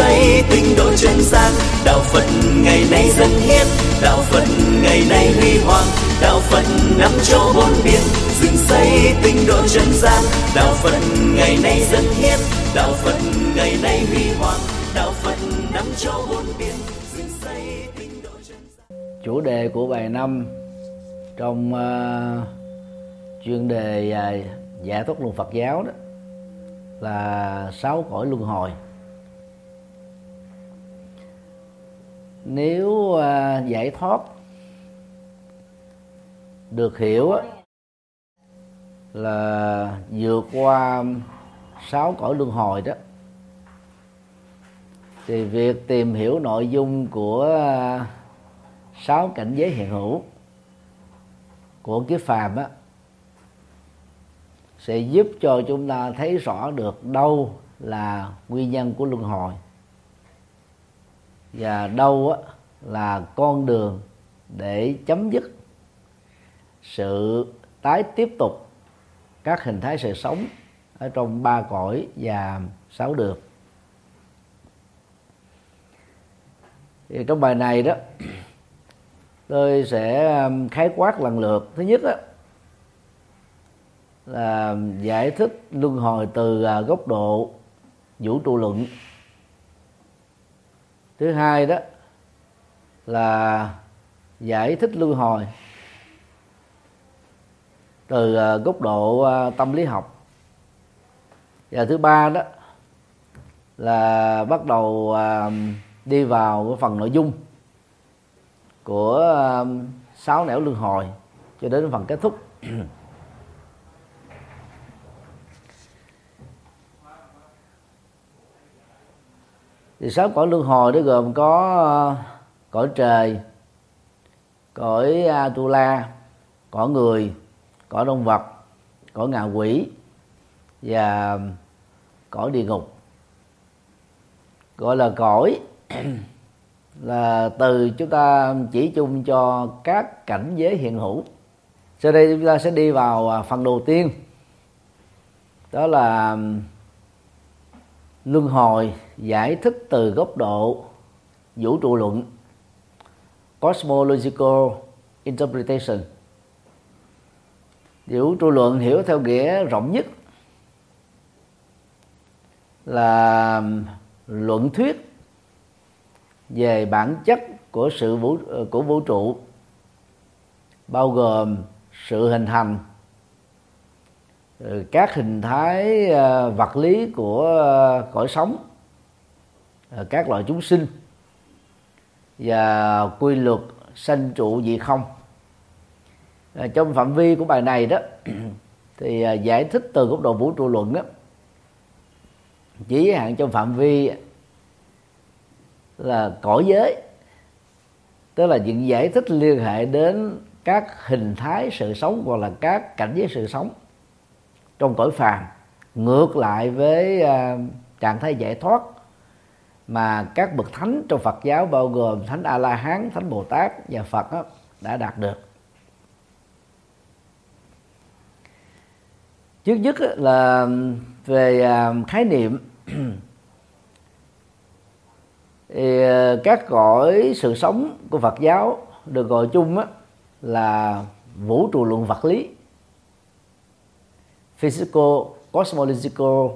xây tinh độ chân gian đạo phật ngày nay dân hiến. Đạo phật ngày nay huy hoàng. Đạo phật năm châu bốn biển dựng xây tinh độ chân gian đạo phật ngày nay dân hiến. Đạo phật ngày nay huy hoàng. Đạo phật năm châu bốn biển dựng xây tinh độ chân gian chủ đề của bài năm trong uh, chuyên đề uh, giải thoát luân Phật giáo đó là sáu cõi luân hồi. Nếu à, giải thoát được hiểu là vượt qua sáu cõi luân hồi đó, thì việc tìm hiểu nội dung của sáu cảnh giới hiện hữu của kiếp phàm á, sẽ giúp cho chúng ta thấy rõ được đâu là nguyên nhân của luân hồi và đâu á, là con đường để chấm dứt sự tái tiếp tục các hình thái sự sống ở trong ba cõi và sáu đường. Thì trong bài này đó tôi sẽ um, khái quát lần lượt. Thứ nhất đó, là giải thích luân hồi từ à, góc độ vũ trụ luận thứ hai đó là giải thích luân hồi từ ờ, góc độ ờ, tâm lý học. Và thứ ba đó là bắt đầu ờ, đi vào cái phần nội dung của sáu nẻo luân hồi cho đến phần kết thúc. Thì sáu cõi luân hồi đó gồm có ờ, cõi trời cõi ờ, tu-la, cõi người cõi động vật cõi ngạ quỷ và cõi địa ngục. Gọi là cõi là từ chúng ta chỉ chung cho các cảnh giới hiện hữu. Sau đây chúng ta sẽ đi vào ờ, phần đầu tiên. Đó là luân hồi giải thích từ góc độ vũ trụ luận, cosmological interpretation. Vũ trụ luận hiểu theo nghĩa rộng nhất là luận thuyết về bản chất của sự vũ, của vũ trụ, bao gồm sự hình thành Ừ, các hình thái ờ, vật lý của ờ, cõi sống ờ, các loại chúng sinh và quy luật sanh trụ gì không. Trong phạm vi của bài này đó, thì giải thích từ góc độ vũ trụ luận đó chỉ giới hạn trong phạm vi là cõi giới, tức là những giải thích liên hệ đến các hình thái sự sống hoặc là các cảnh giới sự sống trong cõi phàm ngược lại với uh, trạng thái giải thoát mà các bậc thánh trong Phật giáo bao gồm thánh A La Hán, thánh Bồ Tát và Phật đó, đã đạt được. Trước nhất là về ờ, khái niệm. Thì ờ, các cõi sự sống của Phật giáo được gọi chung là vũ trụ luận vật lý physical cosmological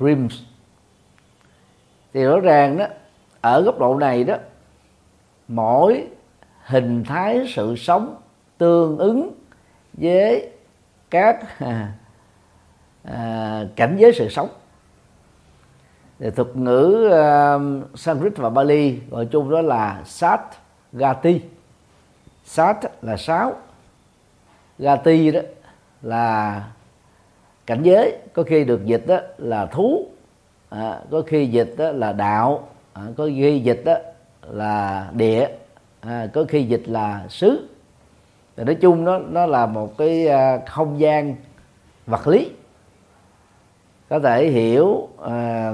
realms. Thì rõ ràng đó ở góc độ này đó mỗi hình thái sự sống tương ứng với các à, à, cảnh giới sự sống. Thì thuật ngữ uh, Sanskrit và Bali gọi chung đó là Sat gati. Sat là sáu gati đó là cảnh giới có khi được dịch đó là thú à, có khi dịch đó là đạo à, có khi dịch đó là địa à, có khi dịch là xứ. Thì nói chung nó nó là một cái à, không gian vật lý. Có thể hiểu à,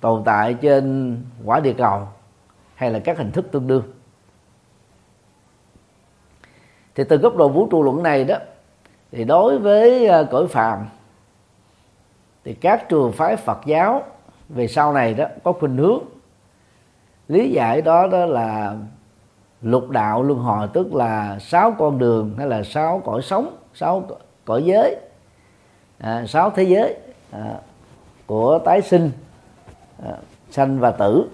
tồn tại trên quả địa cầu hay là các hình thức tương đương. Thì từ góc độ vũ trụ luận này đó thì đối với à, cõi phàm thì các trường phái Phật giáo về sau này đó có khuynh hướng. Lý giải đó đó là lục đạo luân hồi tức là sáu con đường hay là sáu cõi sống sáu cõi giới à, sáu thế giới à, của tái sinh à, sanh và tử.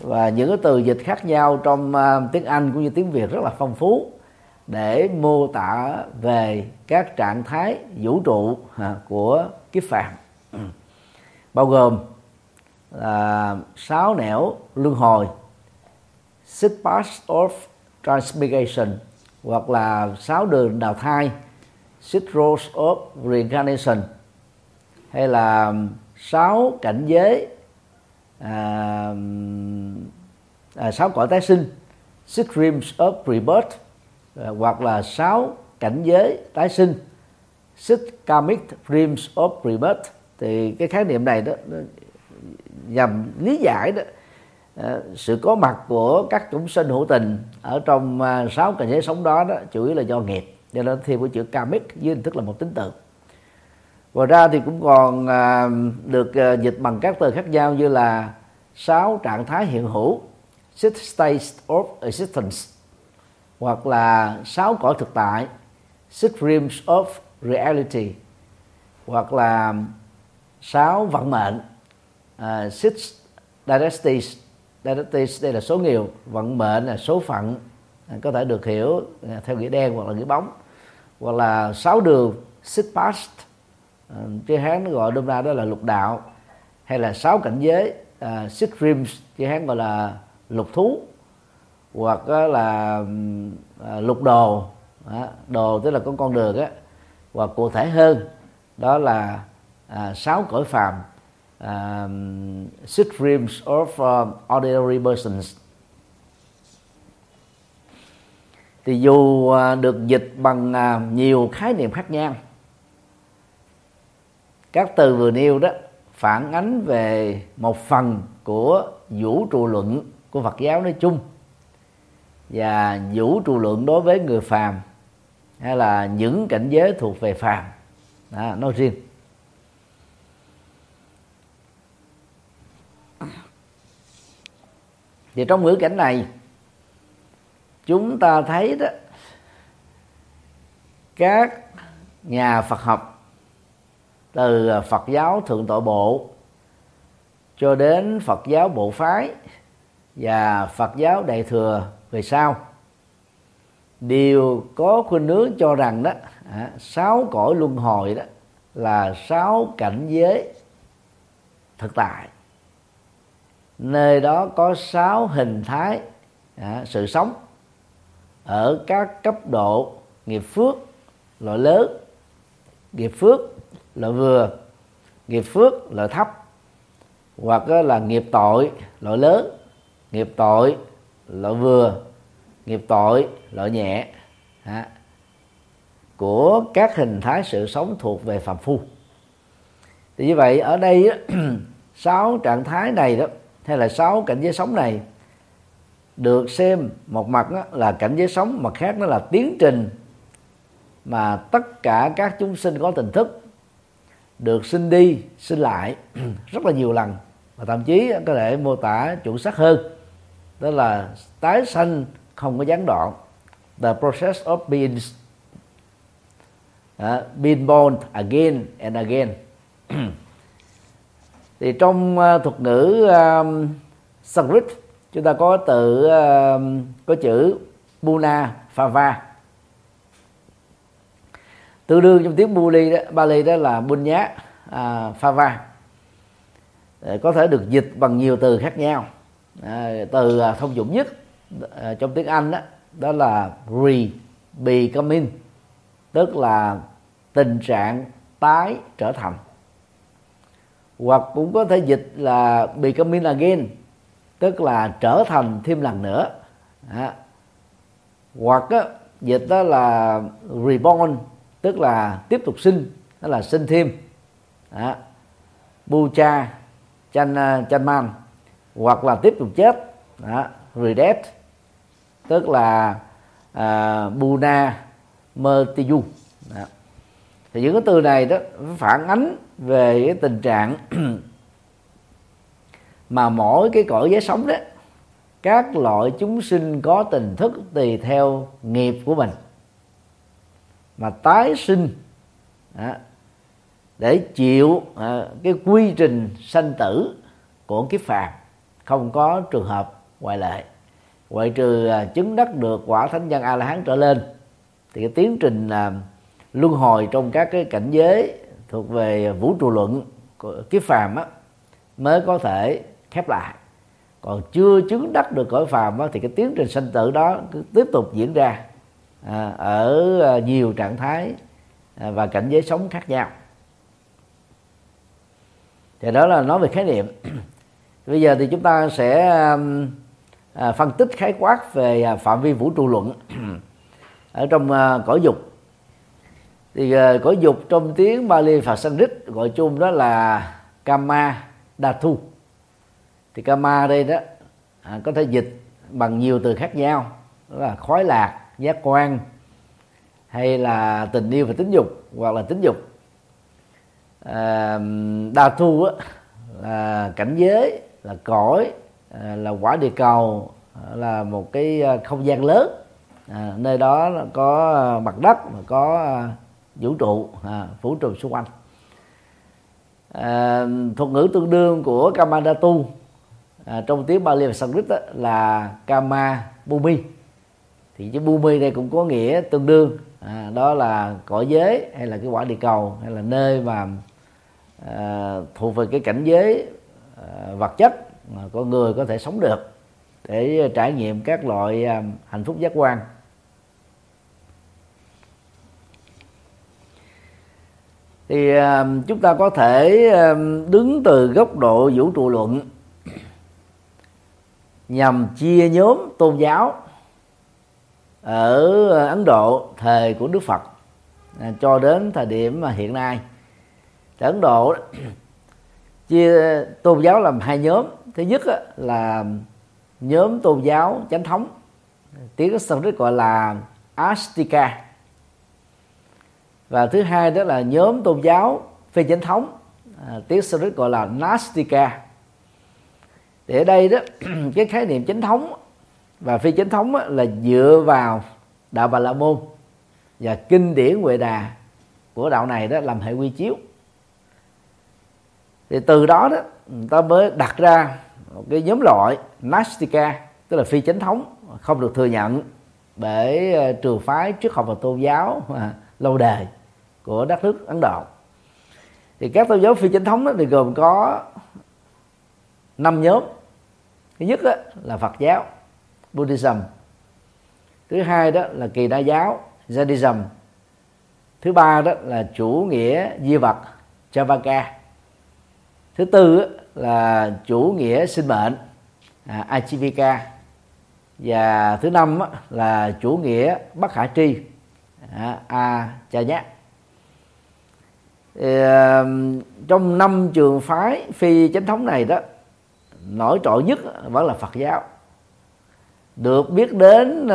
Và những cái từ dịch khác nhau trong uh, tiếng Anh cũng như tiếng Việt rất là phong phú để mô tả về các trạng thái vũ trụ à, của kiếp phàm bao gồm là sáu nẻo luân hồi six paths of transmigration hoặc là sáu đường đào thai six roads of reincarnation hay là sáu cảnh giới à, à, sáu cõi tái sinh six realms of rebirth à, hoặc là sáu cảnh giới tái sinh six karmic realms of rebirth thì cái khái niệm này đó nhằm lý giải đó ờ, sự có mặt của các chúng sinh hữu tình ở trong ờ, sáu cảnh giới sống đó đó, chủ yếu là do nghiệp. Cho nên thêm cái chữ karmic dưới hình thức là một tính từ. Ngoài ra thì cũng còn ờ, được dịch bằng các từ khác nhau như là sáu trạng thái hiện hữu six states of existence, hoặc là sáu cõi thực tại, six realms of reality, hoặc là sáu vận mệnh uh, six dynasties. Dynasties đây là số nhiều vận mệnh là số phận uh, có thể được hiểu uh, theo nghĩa đen hoặc là nghĩa bóng. Hoặc là sáu đường six past uh, chứ hán nó gọi đông ra đó là lục đạo. Hay là sáu cảnh giới uh, six realms chứ hán gọi là lục thú. Hoặc là uh, lục đồ uh, đồ tức là con con đường á. Và cụ thể hơn đó là à, sáu cõi phàm à, six realms of uh, ordinary persons. Thì dù à, được dịch bằng à, nhiều khái niệm khác nhau các từ vừa nêu đó phản ánh về một phần của vũ trụ luận của Phật giáo nói chung và vũ trụ luận đối với người phàm hay là những cảnh giới thuộc về phàm. Đó, nói riêng. Thì trong ngữ cảnh này, chúng ta thấy đó, các nhà Phật học, từ Phật giáo thượng tọa bộ cho đến Phật giáo bộ phái và Phật giáo đại thừa về sau, đều có khuynh hướng cho rằng đó à, sáu cõi luân hồi đó là sáu cảnh giới thực tại nơi đó có sáu hình thái à, sự sống. Ở các cấp độ nghiệp phước loại lớn nghiệp phước loại vừa nghiệp phước loại thấp hoặc là nghiệp tội loại lớn nghiệp tội loại vừa nghiệp tội loại nhẹ à, của các hình thái sự sống thuộc về phàm phu. Thì như vậy ở đây sáu trạng thái này đó hay là sáu cảnh giới sống này được xem một mặt là cảnh giới sống mặt khác nó là tiến trình mà tất cả các chúng sinh có tình thức được sinh đi sinh lại rất là nhiều lần. Và thậm chí có thể mô tả chuẩn xác hơn đó là tái sanh không có gián đoạn. The process of being uh, being born again and again. thì trong uh, thuật ngữ uh, Sanskrit chúng ta có từ uh, có chữ Puna Phava. Tương đương trong tiếng Bali đó Bali đó là Bunya à, Phava. Ờ, có thể được dịch bằng nhiều từ khác nhau. À, từ à, thông dụng nhất à, trong tiếng Anh đó đó là re becoming tức là tình trạng tái trở thành hoặc cũng có thể dịch là becoming again tức là trở thành thêm lần nữa à. hoặc á, dịch đó là reborn tức là tiếp tục sinh đó là sinh thêm à. bucha chan chan man hoặc là tiếp tục chết à. redeath tức là à, buna mertiyu thì những cái từ này đó phản ánh về cái tình trạng mà mỗi cái cõi giới sống đó các loại chúng sinh có tình thức tùy theo nghiệp của mình. Mà tái sinh đó, để chịu à, cái quy trình sanh tử của kiếp phàm không có trường hợp ngoại lệ. Ngoại trừ à, chứng đắc được quả thánh nhân a la hán trở lên thì cái tiến trình à, luân hồi trong các cái cảnh giới thuộc về vũ trụ luận của kiếp phàm á, mới có thể khép lại. Còn chưa chứng đắc được cõi phàm á, thì cái tiến trình sanh tử đó cứ tiếp tục diễn ra à, ở à, nhiều trạng thái à, và cảnh giới sống khác nhau. Thì đó là nói về khái niệm. Bây giờ thì chúng ta sẽ à, phân tích khái quát về à, phạm vi vũ trụ luận. Ở trong à, cõi dục thì à, cõi dục trong tiếng Bali Phật Sanskrit gọi chung đó là Kama Dhatu thì Kama đây đó à, có thể dịch bằng nhiều từ khác nhau. Đó là khói lạc giác quan hay là tình yêu và tính dục hoặc là tính dục. Ờ, à, đa thu á, là cảnh giới là cõi à, là quả địa cầu à, là một cái ờ, không gian lớn. À, nơi đó có mặt đất và có vũ trụ à, vũ trụ xung quanh. À, thuật ngữ tương đương của Kamadatu à, trong tiếng Bali và Sanskrit đó, là Kama Bumi thì chữ Bumi đây cũng có nghĩa tương đương à, đó là cõi giới hay là cái quả địa cầu hay là nơi mà à, thuộc về cái cảnh giới à, vật chất mà con người có thể sống được để trải nghiệm các loại à, hạnh phúc giác quan. Thì à, chúng ta có thể à, đứng từ góc độ vũ trụ luận nhằm chia nhóm tôn giáo ở Ấn Độ, thời của Đức Phật à, cho đến thời điểm mà hiện nay. Ở Ấn Độ chia tôn giáo làm hai nhóm. Thứ nhất là nhóm tôn giáo chánh thống, tiếng Sanskrit gọi là Astika và thứ hai đó là nhóm tôn giáo phi chính thống à, tiếng Sanskrit gọi là Nastika thì ở đây đó cái khái niệm chính thống và phi chính thống là dựa vào đạo bà la môn và kinh điển huệ đà của đạo này đó làm hệ quy chiếu. Thì từ đó đó người ta mới đặt ra một cái nhóm loại Nastika tức là phi chính thống không được thừa nhận bởi à, trường phái triết học và tôn giáo mà lâu đời của đất nước Ấn Độ. Thì các tôn giáo phi chính thống đó thì gồm có năm nhóm. Thứ nhất đó là Phật giáo Buddhism. Thứ hai đó là kỳ đa giáo Jainism. Thứ ba đó là chủ nghĩa di vật Javaka thứ tư là chủ nghĩa sinh mệnh à, Ajivika và thứ năm là chủ nghĩa bất khả tri à, A cha nhát trong năm trường phái phi chính thống này đó, nổi trội nhất vẫn là Phật giáo. Được biết đến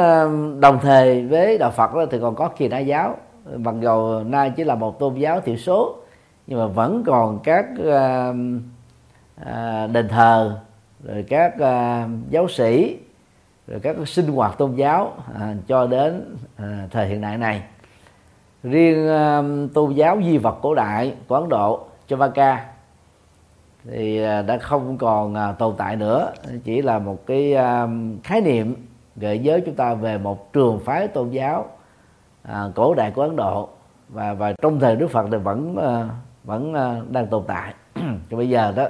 đồng thời với đạo Phật đó thì còn có kỳ Na giáo. Bằng dù nay chỉ là một tôn giáo thiểu số, nhưng mà vẫn còn các à, đền thờ, rồi các giáo sĩ, rồi các sinh hoạt tôn giáo à, cho đến à, thời hiện đại này riêng uh, tôn giáo di vật cổ đại của ấn độ chavaka thì uh, đã không còn uh, tồn tại nữa. Chỉ là một cái uh, khái niệm gợi giới chúng ta về một trường phái tôn giáo uh, cổ đại của ấn độ. Và và trong thời đức phật thì vẫn uh, vẫn uh, đang tồn tại. Cho bây giờ đó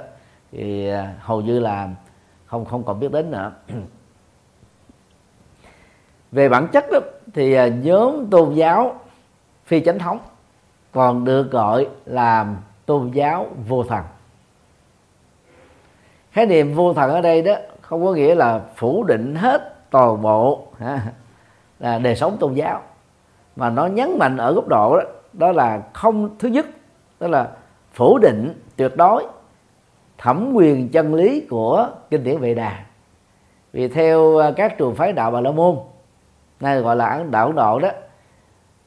thì uh, hầu như là không không còn biết đến nữa. Về bản chất đó thì uh, nhóm tôn giáo phi chánh thống còn được gọi là tôn giáo vô thần. Khái niệm vô thần ở đây đó không có nghĩa là phủ định hết toàn bộ là đời sống tôn giáo. Mà nó nhấn mạnh ở góc độ đó, đó là không thứ nhất đó là phủ định tuyệt đối thẩm quyền chân lý của kinh điển vệ đà. Vì theo à, các trường phái đạo bà la môn nay gọi là đạo ấn độ đó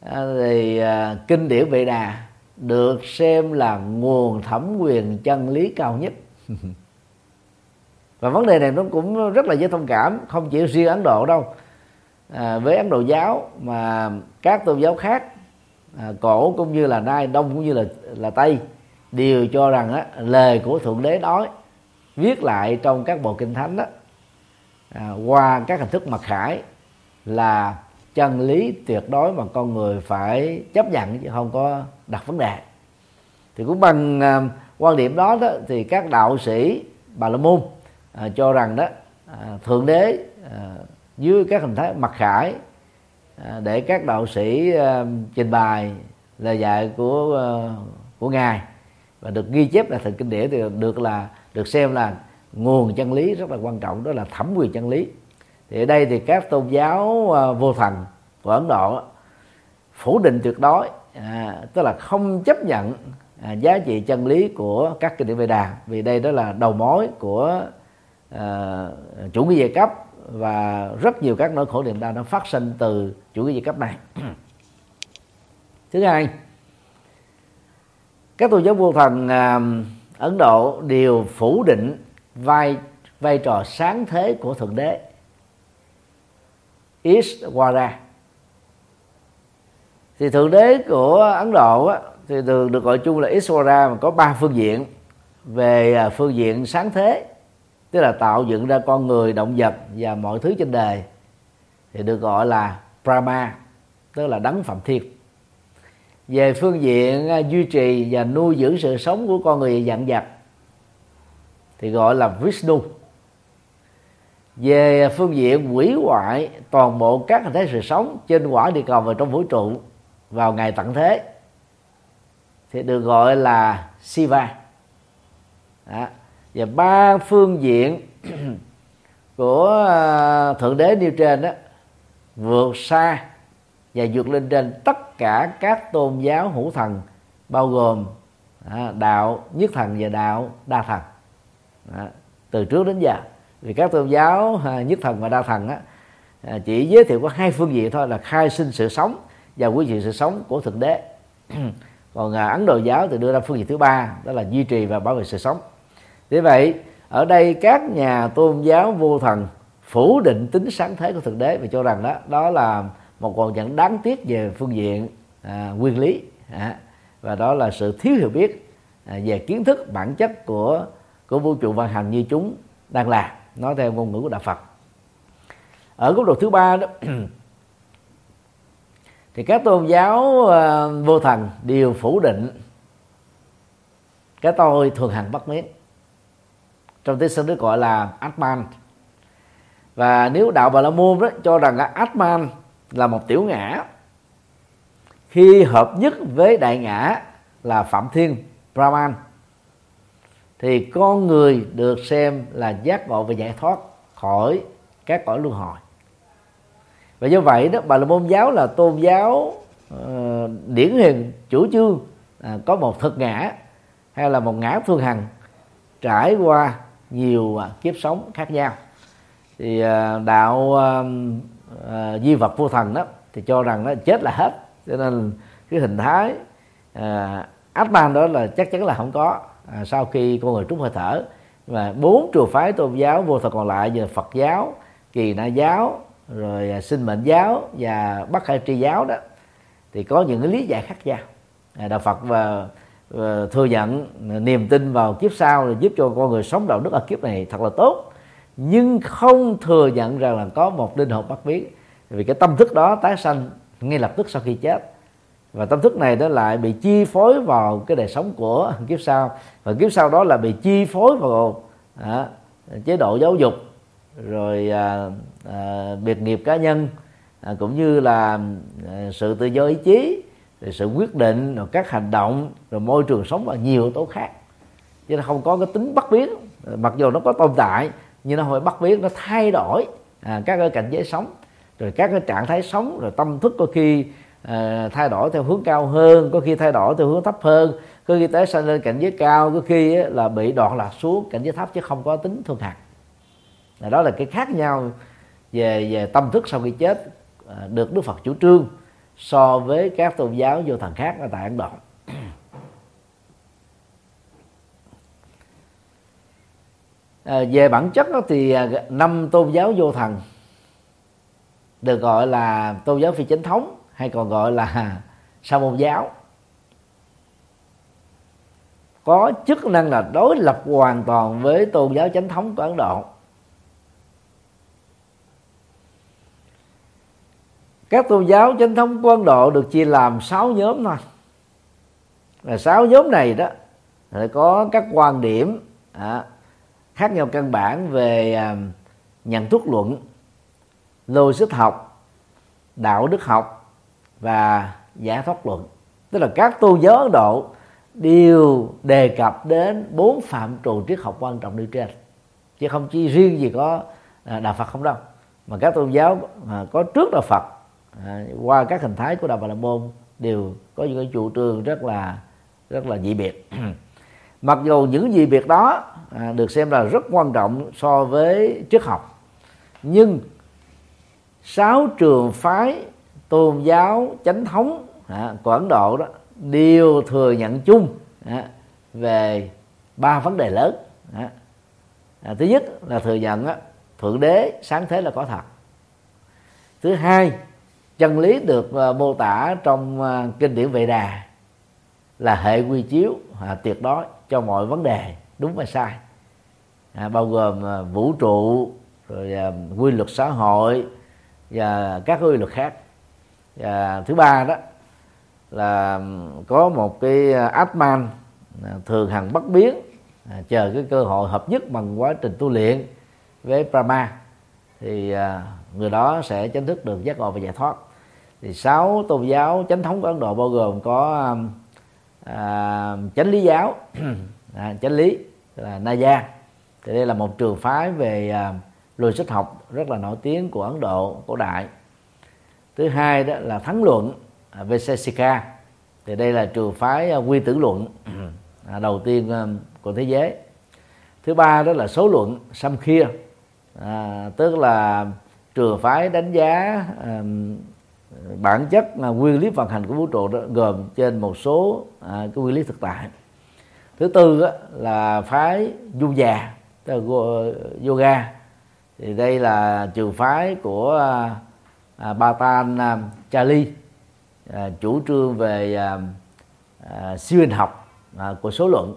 À, thì à, kinh điển vệ đà được xem là nguồn thẩm quyền chân lý cao nhất. Và vấn đề này nó cũng rất là dễ thông cảm không chỉ riêng ấn độ đâu. À, với ấn độ giáo mà các tôn giáo khác à, cổ cũng như là nay đông cũng như là là tây đều cho rằng á, lời của thượng đế nói viết lại trong các bộ kinh thánh đó à, qua các hình thức mặc khải là chân lý tuyệt đối mà con người phải chấp nhận chứ không có đặt vấn đề. Thì cũng bằng à, quan điểm đó, đó thì các đạo sĩ bà la môn à, cho rằng đó à, thượng đế à, dưới các hình thái mặc khải à, để các đạo sĩ à, trình bày lời dạy của à, của ngài và được ghi chép là thần kinh điển thì được là được xem là nguồn chân lý rất là quan trọng đó là thẩm quyền chân lý thì ở đây thì các tôn giáo à, vô thần của ấn độ phủ định tuyệt đối à, tức là không chấp nhận à, giá trị chân lý của các kinh điển Veda. Vì đây đó là đầu mối của à, chủ nghĩa giai cấp và rất nhiều các nỗi khổ niềm đau nó phát sinh từ chủ nghĩa giai cấp này. Thứ hai các tôn giáo vô thần à, Ấn Độ đều phủ định vai vai trò sáng thế của thượng đế. Ishwara thì thượng đế của Ấn Độ á, thì thường được gọi chung là Ishwara mà có ba phương diện. Về à, phương diện sáng thế tức là tạo dựng ra con người động vật và mọi thứ trên đời thì được gọi là Brahma tức là đấng phạm thiên. Về phương diện à, duy trì và nuôi dưỡng sự sống của con người dặn vật thì gọi là Vishnu về phương diện hủy hoại toàn bộ các hình thái sự sống trên quả địa cầu và trong vũ trụ vào ngày tận thế thì được gọi là Siva Đó. và ba phương diện của ờ, thượng đế nêu trên đó vượt xa và vượt lên trên tất cả các tôn giáo hữu thần bao gồm ờ, đạo nhất thần và đạo đa thần. Đó, từ trước đến giờ vì các tôn giáo nhất thần và đa thần á, à, chỉ giới thiệu có hai phương diện thôi là khai sinh sự sống và quy trì sự sống của thượng đế. Còn à, ấn độ giáo thì đưa ra phương diện thứ ba đó là duy trì và bảo vệ sự sống. Thế vậy ở đây các nhà tôn giáo vô thần phủ định tính sáng thế của thượng đế và cho rằng đó đó là một còn nhận đáng tiếc về phương diện à, nguyên lý à, và đó là sự thiếu hiểu biết à, về kiến thức bản chất của của vũ trụ vận hành như chúng đang làm nói theo ngôn ngữ của đạo Phật. Ở góc độ thứ ba đó, thì các tôn giáo ờ, vô thần đều phủ định, cái tôi thường hằng bất biến. Trong tiếng sinh Đức gọi là Atman. Và nếu đạo Bà La Môn đó cho rằng là Atman là một tiểu ngã, khi hợp nhất với đại ngã là Phạm Thiên Brahman thì con người được xem là giác ngộ và giải thoát khỏi các cõi luân hồi. Và do vậy đó bà là môn giáo là tôn giáo uh, điển hình chủ trương uh, có một thực ngã hay là một ngã phương hằng trải qua nhiều uh, kiếp sống khác nhau. Thì uh, đạo uh, uh, di vật vô thần đó thì cho rằng nó chết là hết. Cho nên cái hình thái uh, Atman đó là chắc chắn là không có à, sau khi con người trút hơi thở và bốn trường phái tôn giáo vô thần còn lại như Phật giáo kỳ na giáo rồi à, sinh mệnh giáo và bắc khai tri giáo đó thì có những cái lý giải khác nhau. À, đạo Phật và, và thừa nhận niềm tin vào kiếp sau là giúp cho con người sống đạo đức ở kiếp này thật là tốt nhưng không thừa nhận rằng là có một linh hồn bất biến. Vì cái tâm thức đó tái sanh ngay lập tức sau khi chết và tâm thức này nó lại bị chi phối vào cái đời sống của kiếp sau. Và kiếp sau đó là bị chi phối vào à, chế độ giáo dục rồi à, à, biệt nghiệp cá nhân à, cũng như là à, sự tự do ý chí rồi sự quyết định rồi các hành động rồi môi trường sống và nhiều yếu tố khác. Chứ nó không có cái tính bất biến. Mặc dù nó có tồn tại nhưng nó hơi bất biến nó thay đổi à, các cái cảnh giới sống rồi các cái trạng thái sống rồi tâm thức có khi À, thay đổi theo hướng cao hơn có khi thay đổi theo hướng thấp hơn có khi tới sanh lên cảnh giới cao có khi là bị đoạn lạc xuống cảnh giới thấp chứ không có tính thương hạt đó là cái khác nhau về về tâm thức sau khi chết à, được Đức Phật chủ trương so với các tôn giáo vô thần khác ở tại Ấn Độ. À, về bản chất đó thì à, năm tôn giáo vô thần được gọi là tôn giáo phi chính thống hay còn gọi là sa môn giáo. Có chức năng là đối lập hoàn toàn với tôn giáo chánh thống của ấn độ. Các tôn giáo chính thống của ấn độ được chia làm sáu nhóm thôi. Là sáu nhóm này đó có các quan điểm à, khác nhau căn bản về à, nhận thức luận logic học đạo đức học và giải thoát luận. Tức là các tôn giáo ấn độ đều đề cập đến bốn phạm trù triết học quan trọng nêu trên, chứ không chỉ riêng gì có à, đạo phật không đâu, mà các tôn giáo có trước đạo phật à, qua các hình thái của đạo bà la môn đều có những cái chủ trương rất là rất là dị biệt. Mặc dù những dị biệt đó à, được xem là rất quan trọng so với triết học, nhưng sáu trường phái tôn giáo chánh thống của ấn độ đó đều thừa nhận chung về ba vấn đề lớn à, thứ nhất là thừa nhận thượng đế sáng thế là có thật. Thứ hai chân lý được à, mô tả trong à, kinh điển vệ đà là hệ quy chiếu à, tuyệt đối cho mọi vấn đề đúng và sai. À, bao gồm à, vũ trụ rồi quy luật xã hội và các quy luật khác và thứ ba đó là có một cái ờ, atman à, thường hằng bất biến à, chờ cái cơ hội hợp nhất bằng quá trình tu luyện với Brahma thì à, người đó sẽ chính thức được giác ngộ và giải thoát. Thì sáu tôn giáo chánh thống của Ấn Độ bao gồm có à, chánh lý giáo à, chánh lý là Naya thì đây là một trường phái về à, logic học rất là nổi tiếng của Ấn Độ cổ đại thứ hai đó là thắng luận à, Vesesika thì đây là trường phái à, quy tử luận à, đầu tiên à, của thế giới. Thứ ba đó là số luận Samkhya. À, tức là trường phái đánh giá à, bản chất là nguyên lý vận hành của vũ trụ đó gồm trên một số à, cái nguyên lý thực tại. Thứ tư đó, là phái du già tức là yoga. Thì đây là trường phái của à, à, Batan à, Charlie à, chủ trương về à, à, siêu hình học à, của số luận.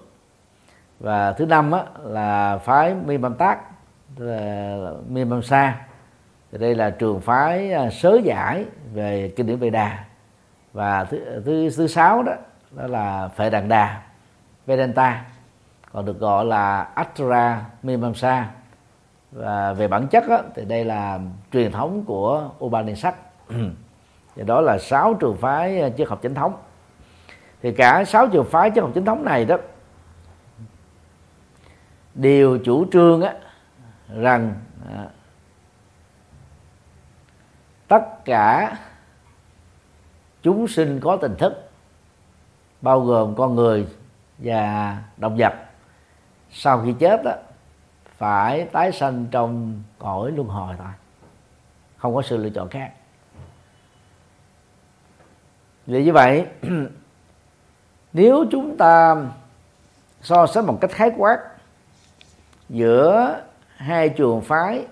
Và thứ năm á, là phái mi băm tác là mi sa. Thì đây là trường phái à, sớ giải về kinh điển Veda và thứ thứ thứ sáu đó đó là phệ đàn đà Vedanta còn được gọi là Atra Mimamsa và về bản chất đó, thì đây là truyền thống của Upanishad. Thì đó là sáu trường phái à, triết học chính thống. Thì cả sáu trường phái triết học chính thống này đó đều chủ trương á, rằng à, tất cả chúng sinh có tình thức bao gồm con người và động vật sau khi chết đó phải tái sanh trong cõi luân hồi thôi. Không có sự lựa chọn khác. Vì như vậy, nếu chúng ta so sánh một cách khái quát giữa hai trường phái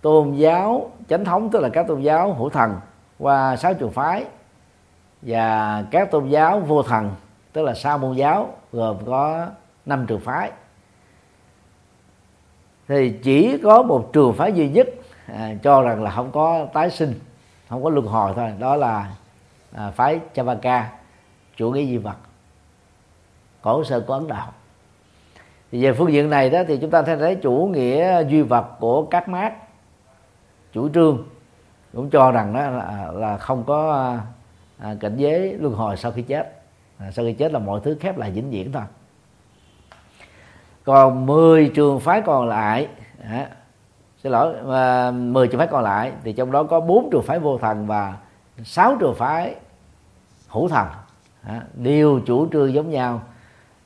tôn giáo chánh thống, tức là các tôn giáo hữu thần qua sáu trường phái và các tôn giáo vô thần, tức là sa môn giáo gồm có năm trường phái thì chỉ có một trường phái duy nhất à, cho rằng là không có tái sinh không có luân hồi thôi. Đó là à, phái Chavaka chủ nghĩa di vật cổ sơ của Ấn Độ. Thì về phương diện này đó thì chúng ta thấy chủ nghĩa duy vật của các mát chủ trương cũng cho rằng đó là, là không có à, à, cảnh giới luân hồi sau khi chết. À, sau khi chết là mọi thứ khép lại vĩnh viễn thôi còn 10 trường phái còn lại à, xin lỗi à, 10 trường phái còn lại thì trong đó có bốn trường phái vô thần và sáu trường phái hữu thần à, đều chủ trương giống nhau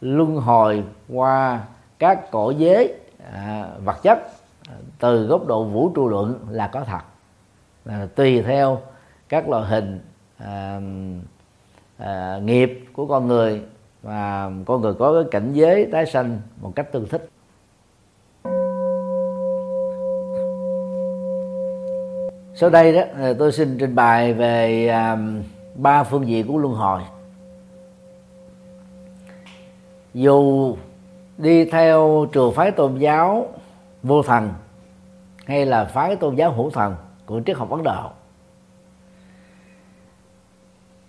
luân hồi qua các cõi giới à, vật chất từ góc độ vũ trụ luận là có thật. À, tùy theo các loại hình à, à, nghiệp của con người và con người có cái cảnh giới tái sanh một cách tương thích. Sau đây đó ờ, tôi xin trình bày về à, ba phương diện của luân hồi. Dù đi theo trường phái tôn giáo vô thần hay là phái tôn giáo hữu thần của triết học ấn độ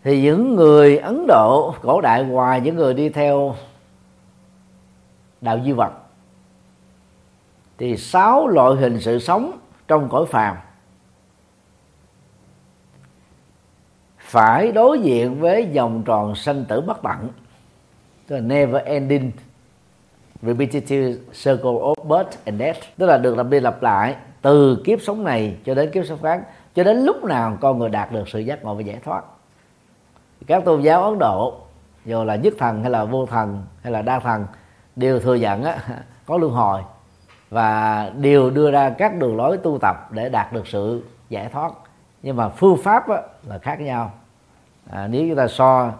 thì những người ấn độ, cổ đại ngoài những người đi theo đạo duy vật, thì sáu loại hình sự sống trong cõi phàm phải đối diện với vòng tròn sanh tử bất tận, tức là never ending repetitive circle of birth and death, tức là được lặp đi lặp lại từ kiếp sống này cho đến kiếp sống khác, cho đến lúc nào con người đạt được sự giác ngộ và giải thoát các tôn giáo ấn độ dù là nhất thần hay là vô thần hay là đa thần đều thừa nhận á, có luân hồi và đều đưa ra các đường lối tu tập để đạt được sự giải thoát. Nhưng mà phương pháp á, là khác nhau. À, nếu chúng ta so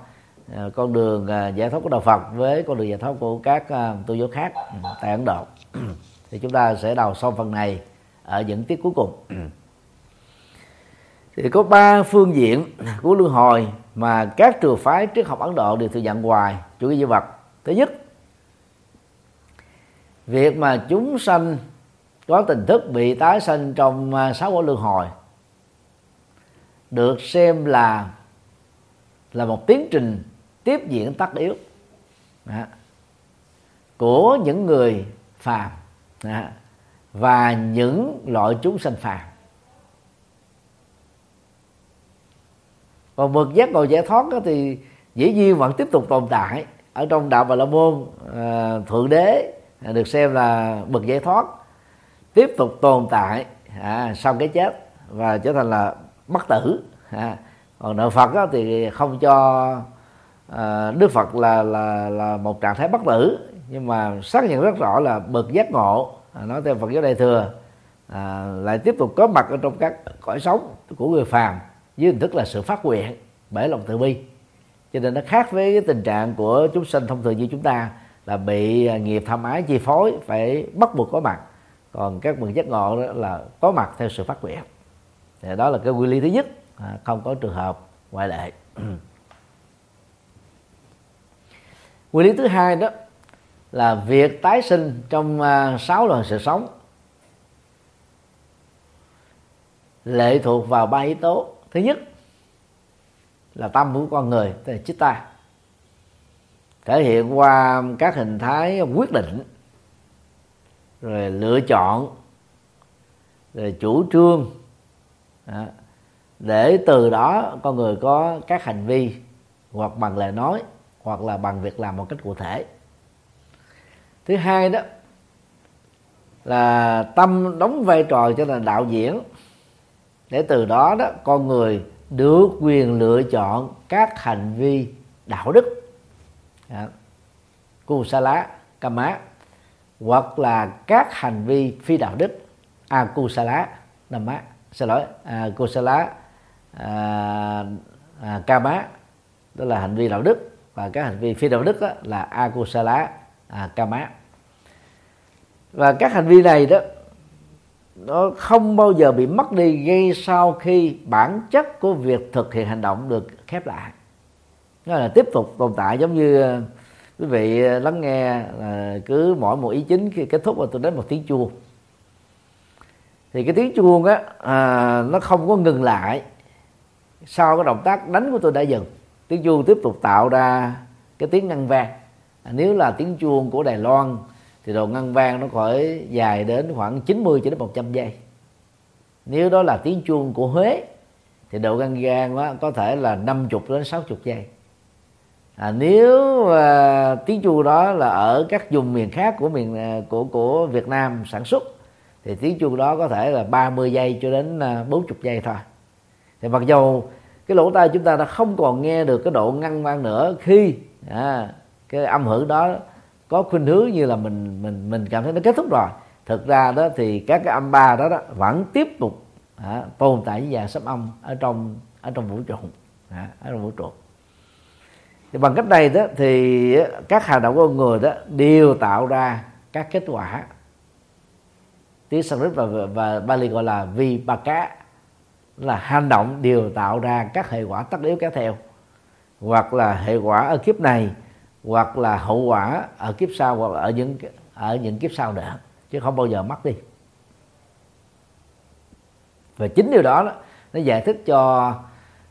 à, con đường à, giải thoát của đạo Phật với con đường giải thoát của các à, tôn giáo khác ừ, tại Ấn Độ thì chúng ta sẽ đầu xong phần này ở những tiết cuối cùng. Thì có ba phương diện của luân hồi mà các trường phái triết học Ấn Độ đều thừa nhận hoài chủ nghĩa duy vật. Thứ nhất việc mà chúng sanh có tình thức bị tái sanh trong à, sáu quả luân hồi được xem là là một tiến trình tiếp diễn tất yếu đó, của những người phàm đó, và những loại chúng sanh phàm. Còn bậc giác ngộ giải thoát đó thì dĩ nhiên vẫn tiếp tục tồn tại ở trong đạo bà la môn à, thượng đế à, được xem là bậc giải thoát tiếp tục tồn tại à, sau cái chết và trở thành là bất tử à, còn đạo Phật đó thì không cho à, Đức Phật là là là một trạng thái bất tử nhưng mà xác nhận rất rõ là bậc giác ngộ à, nói theo Phật giáo đại thừa à, lại tiếp tục có mặt ở trong các cõi sống của người phàm dưới hình thức là sự phát nguyện bởi lòng từ bi. Cho nên nó khác với cái tình trạng của chúng sinh thông thường như chúng ta là bị à, nghiệp tham ái chi phối phải bắt buộc có mặt. Còn các bậc giác ngộ đó là có mặt theo sự phát nguyện. Thì đó là cái quy lý thứ nhất à, không có trường hợp ngoại lệ. Quy lý thứ hai đó là việc tái sinh trong à, sáu lần sự sống lệ thuộc vào ba yếu tố thứ nhất là tâm của con người, tức là ta thể hiện qua các hình thái quyết định, rồi lựa chọn, rồi chủ trương đó. để từ đó con người có các hành vi hoặc bằng lời nói hoặc là bằng việc làm một cách cụ thể thứ hai đó là tâm đóng vai trò cho là đạo diễn để từ đó đó con người được quyền lựa chọn các hành vi đạo đức. Dạ. Kusala má hoặc là các hành vi phi đạo đức. À, akusala namma xin lỗi. À, kusala à, à, má đó là hành vi đạo đức. Và các hành vi phi đạo đức đó là akusala à, má. Và các hành vi này đó nó không bao giờ bị mất đi ngay sau khi bản chất của việc thực hiện hành động được khép lại. Nó là tiếp tục tồn tại giống như ờ, quý vị ờ, lắng nghe là cứ mỗi một ý chính khi kết thúc là tôi đến một tiếng chuông. Thì cái tiếng chuông á à, nó không có ngừng lại sau cái động tác đánh của tôi đã dừng. Tiếng chuông tiếp tục tạo ra cái tiếng ngân vang. À, nếu là tiếng chuông của Đài Loan thì độ ngân vang nó khỏi dài đến khoảng 90 cho đến 100 giây. Nếu đó là tiếng chuông của Huế thì độ ngân vang đó có thể là 50 đến 60 giây. À, nếu à, tiếng chuông đó là ở các vùng miền khác của miền à, của của Việt Nam sản xuất thì tiếng chuông đó có thể là 30 giây cho đến à, 40 giây thôi. Thì mặc dù cái lỗ tai chúng ta đã không còn nghe được cái độ ngăn vang nữa khi à, cái âm hưởng đó có khuynh hướng như là mình mình mình cảm thấy nó kết thúc rồi. Thực ra đó thì các cái âm ba đó, đó vẫn tiếp tục à, tồn tại với dạng sấm âm ở trong ở trong vũ trụ à, ở trong vũ trụ. Thì bằng cách này đó thì các hành động của con người đó đều tạo ra các kết quả. Tiếng Sanskrit và, và Bali gọi là vì ba cá là hành động đều tạo ra các hệ quả tất yếu kéo theo. Hoặc là hệ quả ở kiếp này hoặc là hậu quả ở kiếp sau hoặc là ở những ở những kiếp sau nữa chứ không bao giờ mất đi. Và chính điều đó, đó nó giải thích cho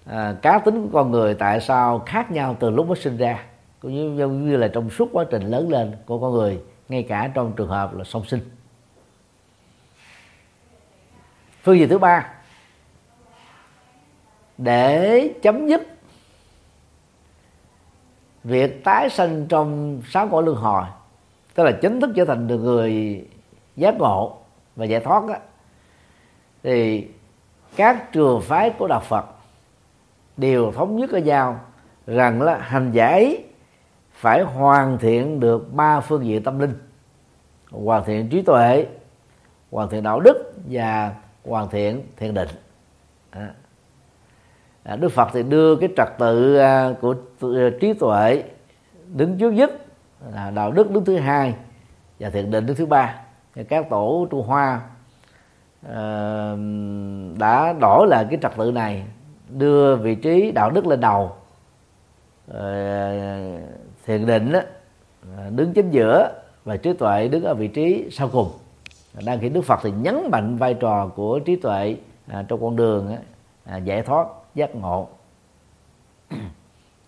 à, cá tính của con người tại sao khác nhau từ lúc mới sinh ra cũng như, như là trong suốt quá trình lớn lên của con người ngay cả trong trường hợp là song sinh. Phương diện thứ ba để chấm dứt việc tái sinh trong sáu cõi luân hồi tức là chính thức trở thành được người giác ngộ và giải thoát đó, thì các trường phái của đạo Phật đều thống nhất ở nhau rằng là hành giả phải hoàn thiện được ba phương diện tâm linh hoàn thiện trí tuệ hoàn thiện đạo đức và hoàn thiện thiền định. À, À, đức Phật thì đưa cái trật tự à, của à, trí tuệ đứng trước nhất là đạo đức đứng thứ hai và thiền định đứng thứ ba. Các tổ tu hoa à, đã đổi lại cái trật tự này đưa vị trí đạo đức lên đầu. À, thiền định đó, à, đứng chính giữa và trí tuệ đứng ở vị trí sau cùng. Đang khi đức phật thì nhấn mạnh vai trò của trí tuệ à, trong con đường à, giải thoát giác ngộ.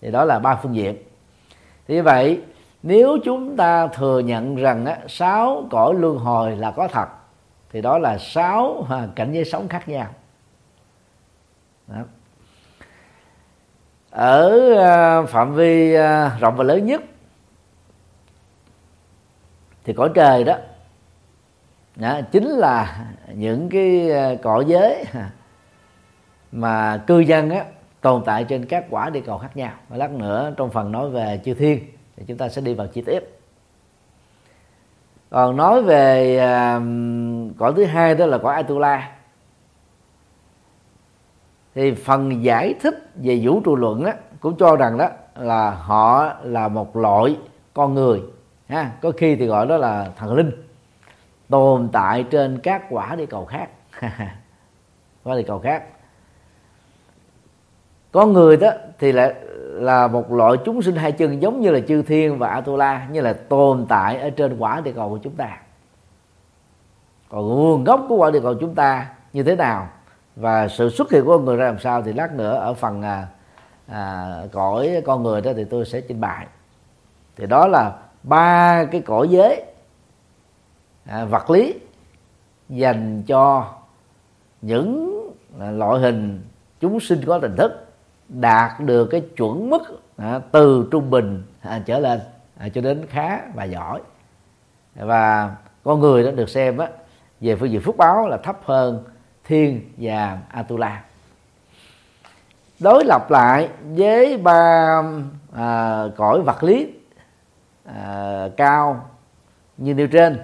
Thì đó là ba phương diện. Thì như vậy nếu chúng ta thừa nhận rằng á, sáu cõi luân hồi là có thật thì đó là sáu à, cảnh giới sống khác nhau. Đó. ở à, phạm vi à, rộng và lớn nhất thì cõi trời đó, đó chính là những cái cõi giới mà cư dân á, tồn tại trên các quả địa cầu khác nhau. Và lát nữa trong phần nói về chư thiên thì chúng ta sẽ đi vào chi tiết. Còn nói về uh, cõi thứ hai đó là cõi Atula. Thì phần giải thích về vũ trụ luận á, cũng cho rằng đó là họ là một loại con người ha. Có khi thì gọi đó là thần linh tồn tại trên các quả địa cầu khác. Quả địa cầu khác có người đó thì lại là một loại chúng sinh hai chân giống như là chư thiên và atula như là tồn tại ở trên quả địa cầu của chúng ta. Còn nguồn gốc của quả địa cầu chúng ta như thế nào và sự xuất hiện của con người ra làm sao thì lát nữa ở phần à, à, cõi con người đó thì tôi sẽ trình bày. Thì đó là ba cái cõi giới à, vật lý dành cho những à, loại hình chúng sinh có tình thức đạt được cái chuẩn mức à, từ trung bình à, trở lên à, cho đến khá và giỏi. Và con người đó được xem á, về phương diện phước báo là thấp hơn thiên và atula. Đối lập lại với ba à, cõi vật lý à, cao như nêu trên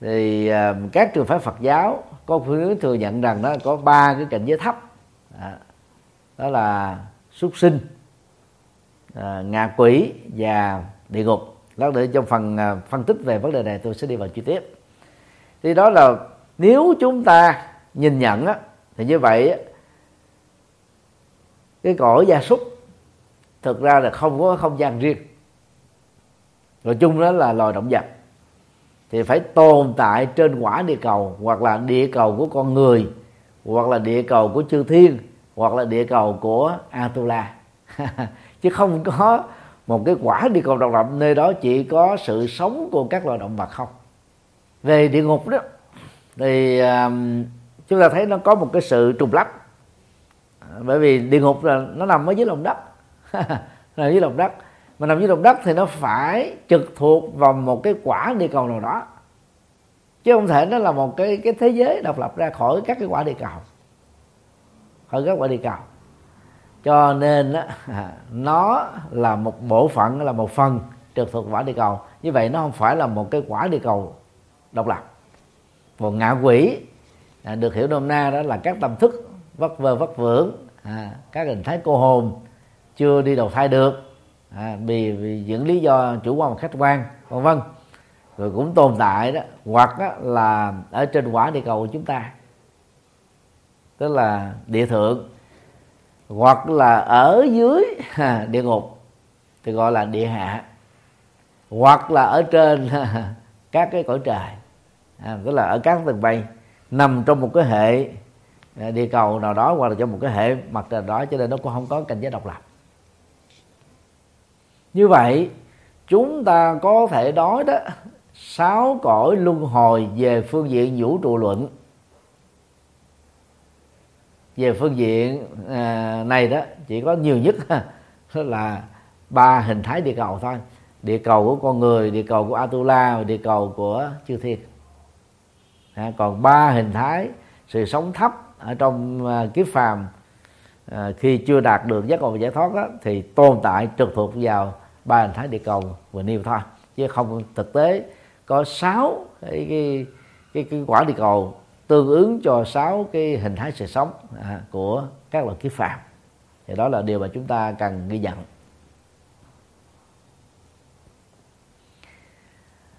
thì à, các trường phái Phật giáo có phương hướng thừa nhận rằng đó có ba cái cảnh giới thấp. À, đó là súc sinh à, ngạ quỷ và địa ngục. Lát nữa trong phần à, phân tích về vấn đề này tôi sẽ đi vào chi tiết. Thì đó là nếu chúng ta nhìn nhận á, thì như vậy cái cõi gia súc thực ra là không có không gian riêng. Rồi chung đó là loài động vật. Thì phải tồn tại trên quả địa cầu hoặc là địa cầu của con người hoặc là địa cầu của chư thiên hoặc là địa cầu của Atula. Chứ không có một cái quả địa cầu độc lập nơi đó chỉ có sự sống của các loài động vật không. Về địa ngục đó thì um, chúng ta thấy nó có một cái sự trùng lắp. Bởi vì địa ngục là nó nằm ở dưới lòng đất. Nằm dưới lòng đất. Mà nằm dưới lòng đất thì nó phải trực thuộc vào một cái quả địa cầu nào đó. Chứ không thể nó là một cái cái thế giới độc lập ra khỏi các cái quả địa cầu khỏi các quả địa cầu cho nên đó nó là một bộ phận là một phần trực thuộc quả địa cầu. Như vậy nó không phải là một cái quả địa cầu độc lập. Còn ngạ quỷ à, được hiểu nôm na đó là các tâm thức vất vơ vất vưởng à, các hình thái cô hồn chưa đi đầu thai được à, vì, vì những lý do chủ quan và khách quan vân vân. Rồi cũng tồn tại đó hoặc đó là ở trên quả địa cầu của chúng ta tức là địa thượng. Hoặc là ở dưới địa ngục. Thì gọi là địa hạ. Hoặc là ở trên các cái cõi trời. À, tức là ở các tầng bay nằm trong một cái hệ à, địa cầu nào đó hoặc là trong một cái hệ mặt trời đó cho nên nó cũng không có cảnh giới độc lập. Như vậy chúng ta có thể nói đó sáu cõi luân hồi về phương diện vũ trụ luận về phương diện à, này đó chỉ có nhiều nhất là ba hình thái địa cầu thôi. Địa cầu của con người địa cầu của atula và địa cầu của chư thiên. À, còn ba hình thái sự sống thấp ở trong à, kiếp phàm à, khi chưa đạt được giác ngộ và giải thoát đó, thì tồn tại trực thuộc vào ba hình thái địa cầu vừa nêu thôi chứ không thực tế có sáu cái, cái cái, cái quả địa cầu tương ứng cho sáu cái hình thái sự sống à, của các loại kiếp phàm. Thì đó là điều mà chúng ta cần ghi nhận.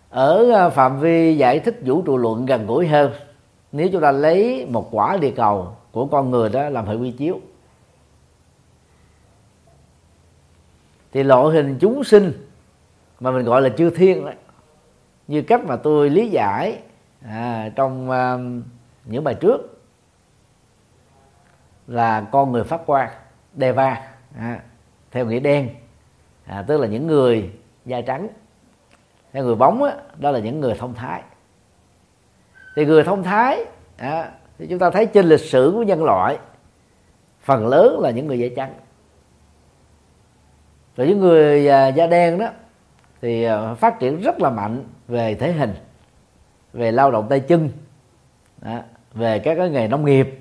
Ở à, phạm vi giải thích vũ trụ luận gần gũi hơn nếu chúng ta lấy một quả địa cầu của con người đó làm hệ quy chiếu thì loại hình chúng sinh mà mình gọi là chư thiên đó, như cách mà tôi lý giải à, trong uh, những bài trước là con người pháp quan, Deva à, theo nghĩa đen à, tức là những người da trắng. Theo người bóng đó, đó là những người thông thái. Thì người thông thái à, thì chúng ta thấy trên lịch sử của nhân loại phần lớn là những người da trắng. Rồi những người à, da đen đó thì à, phát triển rất là mạnh về thể hình về lao động tay chân đó, về các cái nghề nông nghiệp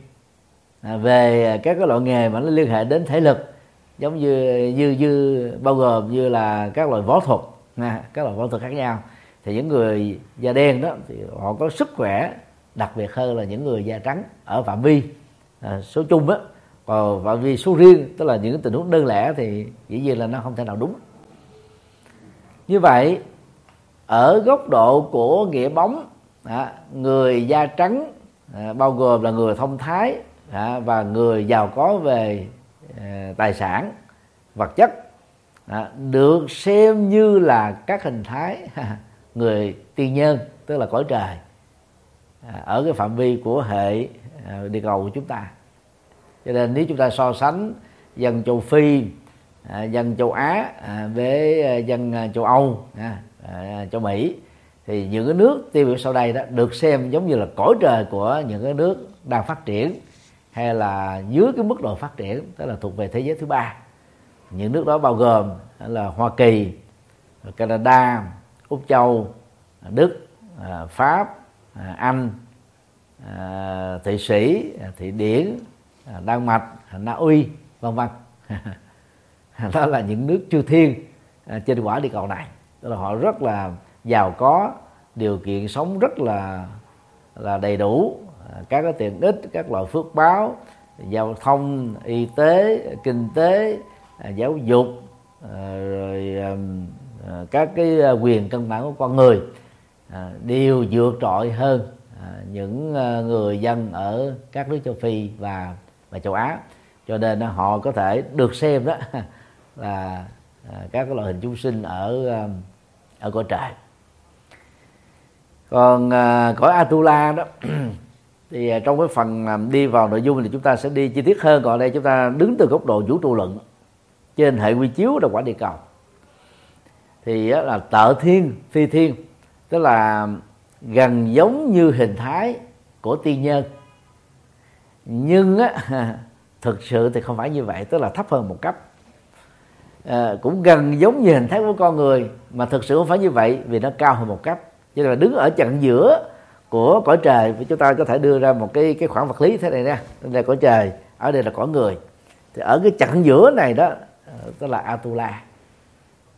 à, về các cái loại nghề mà nó liên hệ đến thể lực giống như như như bao gồm như là các loại võ thuật nha, các loại võ thuật khác nhau. Thì những người da đen đó thì họ có sức khỏe đặc biệt hơn là những người da trắng ở phạm vi à, số chung á. Còn phạm vi số riêng tức là những tình huống đơn lẻ thì dĩ nhiên là nó không thể nào đúng. Như vậy ở góc độ của nghĩa bóng à, người da trắng à, bao gồm là người thông thái à, và người giàu có về à, tài sản vật chất. À, được xem như là các hình thái người tiên nhân tức là cõi trời à, ở cái phạm vi của hệ à, địa cầu của chúng ta. Cho nên nếu chúng ta so sánh dân châu phi à, dân châu á à, với à, dân à, châu âu à, à, châu mỹ thì những cái nước tiêu biểu sau đây đó được xem giống như là cõi trời của những cái nước đang phát triển hay là dưới cái mức độ phát triển tức là thuộc về thế giới thứ ba những nước đó bao gồm là Hoa Kỳ, Canada, Úc Châu, Đức, à, Pháp, à, Anh, à, Thụy Sĩ, Thụy Điển, Đan Mạch, Na Uy, vân vân. đó là những nước chư thiên trên quả địa cầu này. Tức là họ rất là giàu có, điều kiện sống rất là là đầy đủ, các cái tiện ích, các loại phước báo, giao thông, y tế, kinh tế, giáo dục ờ, rồi ờ, các cái ờ, quyền căn bản của con người à, đều vượt trội hơn à, những người dân ở các nước châu phi và và châu á. Cho nên họ có thể được xem đó là à, các loại hình chúng sinh ở ở cõi trời còn à, cõi atula đó thì à, trong cái phần à, đi vào nội dung thì chúng ta sẽ đi chi tiết hơn còn đây chúng ta đứng từ góc độ vũ trụ luận trên hệ quy chiếu là quả địa cầu. Thì là tợ thiên phi thiên tức là gần giống như hình thái của tiên nhân. Nhưng á thực sự thì không phải như vậy tức là thấp hơn một cấp. À, cũng gần giống như hình thái của con người mà thực sự không phải như vậy vì nó cao hơn một cấp cho nên là đứng ở chặng giữa của cõi trời chúng ta có thể đưa ra một cái cái khoảng vật lý thế này nè. Đây là cõi trời ở đây là cõi người. Thì ở cái chặng giữa này đó ờ, tức là atula.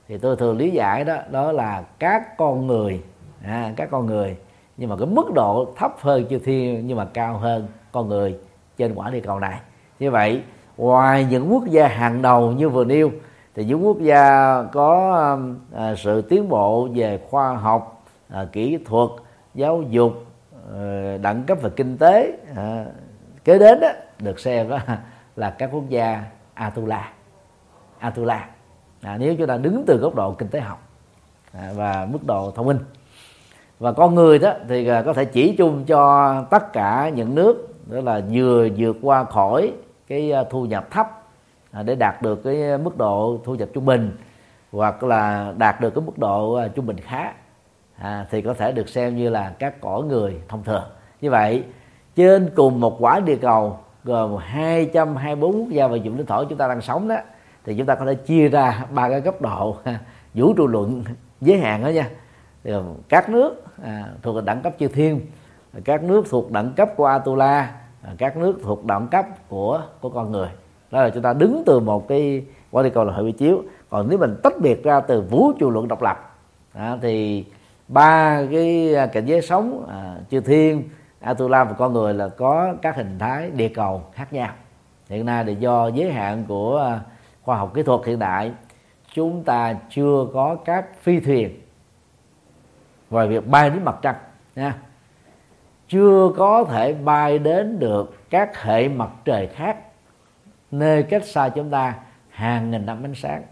Thì tôi thường lý giải đó đó là các con người à, các con người nhưng mà cái mức độ thấp hơn chư thiên nhưng mà cao hơn con người trên quả địa cầu này. Như vậy ngoài những quốc gia hàng đầu như vừa nêu thì những quốc gia có à, sự tiến bộ về khoa học à, kỹ thuật giáo dục à, đẳng cấp về kinh tế à, kế đến đó được xem đó là các quốc gia Atula Atula. À, nếu chúng ta đứng từ góc độ kinh tế học à, và mức độ thông minh. Và con người đó thì à, có thể chỉ chung cho tất cả những nước đó là vừa vượt qua khỏi cái à, thu nhập thấp à, để đạt được cái mức độ thu nhập trung bình hoặc là đạt được cái mức độ à, trung bình khá à, thì có thể được xem như là các cõi người thông thường. Như vậy trên cùng một quả địa cầu gồm 224 quốc gia và vùng lãnh thổ chúng ta đang sống đó thì chúng ta có thể chia ra ba cái cấp độ vũ trụ luận giới hạn đó nha. Các nước à, thuộc đẳng cấp chư thiên các nước thuộc đẳng cấp của Atula à, các nước thuộc đẳng cấp của của con người. Đó là chúng ta đứng từ một cái quả địa cầu là hệ vi chiếu. Còn nếu mình tách biệt ra từ vũ trụ luận độc lập à, thì ba cái à, cảnh giới sống à, chư thiên Atula và con người là có các hình thái địa cầu khác nhau. Hiện nay là do giới hạn của à, khoa học kỹ thuật hiện đại chúng ta chưa có các phi thuyền về việc bay đến mặt trăng nha. Chưa có thể bay đến được các hệ mặt trời khác nơi cách xa chúng ta hàng nghìn năm ánh sáng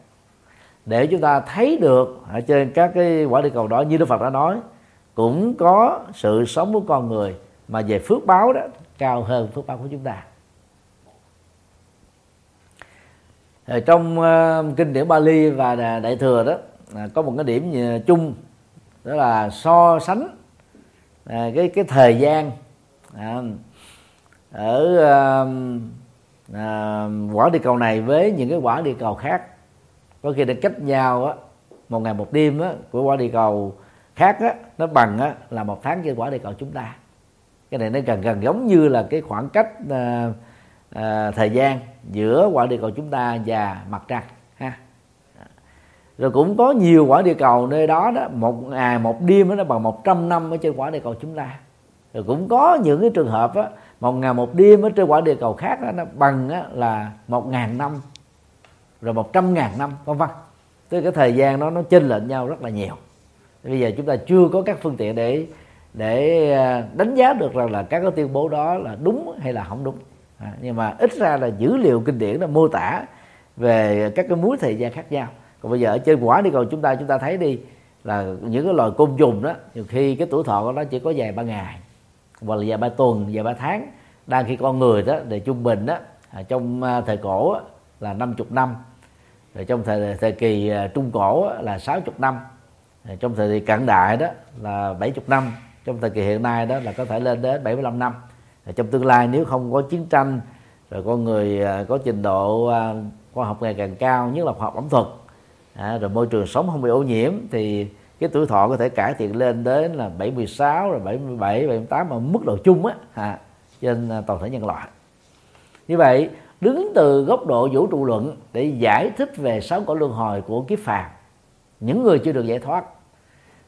để chúng ta thấy được ở trên các cái quả địa cầu đó như Đức Phật đã nói cũng có sự sống của con người mà về phước báo đó cao hơn phước báo của chúng ta. Ở trong uh, kinh điển Bali và Đại thừa đó à, có một cái điểm ờ, chung đó là so sánh à, cái cái thời gian à, ở quả địa cầu này với những cái quả địa cầu khác có khi đến cách nhau á một ngày một đêm á của quả địa cầu khác á nó bằng á là một tháng trên quả địa cầu chúng ta. Cái này nó gần gần giống như là cái khoảng cách à, à, thời gian giữa quả địa cầu chúng ta và mặt trăng ha. Rồi cũng có nhiều quả địa cầu nơi đó đó một ngày một đêm nó bằng 100 năm ở trên quả địa cầu chúng ta. Rồi cũng có những cái trường hợp á một ngày một đêm ở trên quả địa cầu khác đó, nó bằng á, là một ngàn năm rồi một trăm ngàn năm vân vân. Tức cái thời gian đó nó chênh lệch nhau rất là nhiều. Bây giờ chúng ta chưa có các phương tiện để để à, đánh giá được rằng là các cái tuyên bố đó là đúng hay là không đúng. À, nhưng mà ít ra là dữ liệu kinh điển là mô tả về các cái múi thời gian khác nhau. Còn bây giờ ở trên quả đi cầu chúng ta chúng ta thấy đi là những cái loài côn trùng đó nhiều khi cái tuổi thọ của nó chỉ có vài ba ngày hoặc là vài ba tuần vài ba tháng. Đang khi con người đó để trung bình đó à, trong à, thời cổ đó, là 50 năm rồi trong thời thời kỳ à, trung cổ là 60 năm. Rồi trong thời kỳ cận đại đó là 70 năm. Trong thời kỳ hiện nay đó là có thể lên đến 75 năm. Rồi trong tương lai nếu không có chiến tranh rồi con người à, có trình độ à, khoa học ngày càng cao nhất là khoa học ẩm thực à, rồi môi trường sống không bị ô nhiễm thì cái tuổi thọ có thể cải thiện lên đến là 76 rồi 77 78 mà mức độ chung á. À, trên toàn thể nhân loại. Như vậy đứng từ góc độ vũ trụ luận để giải thích về sáu cõi luân hồi của kiếp phàm những người chưa được giải thoát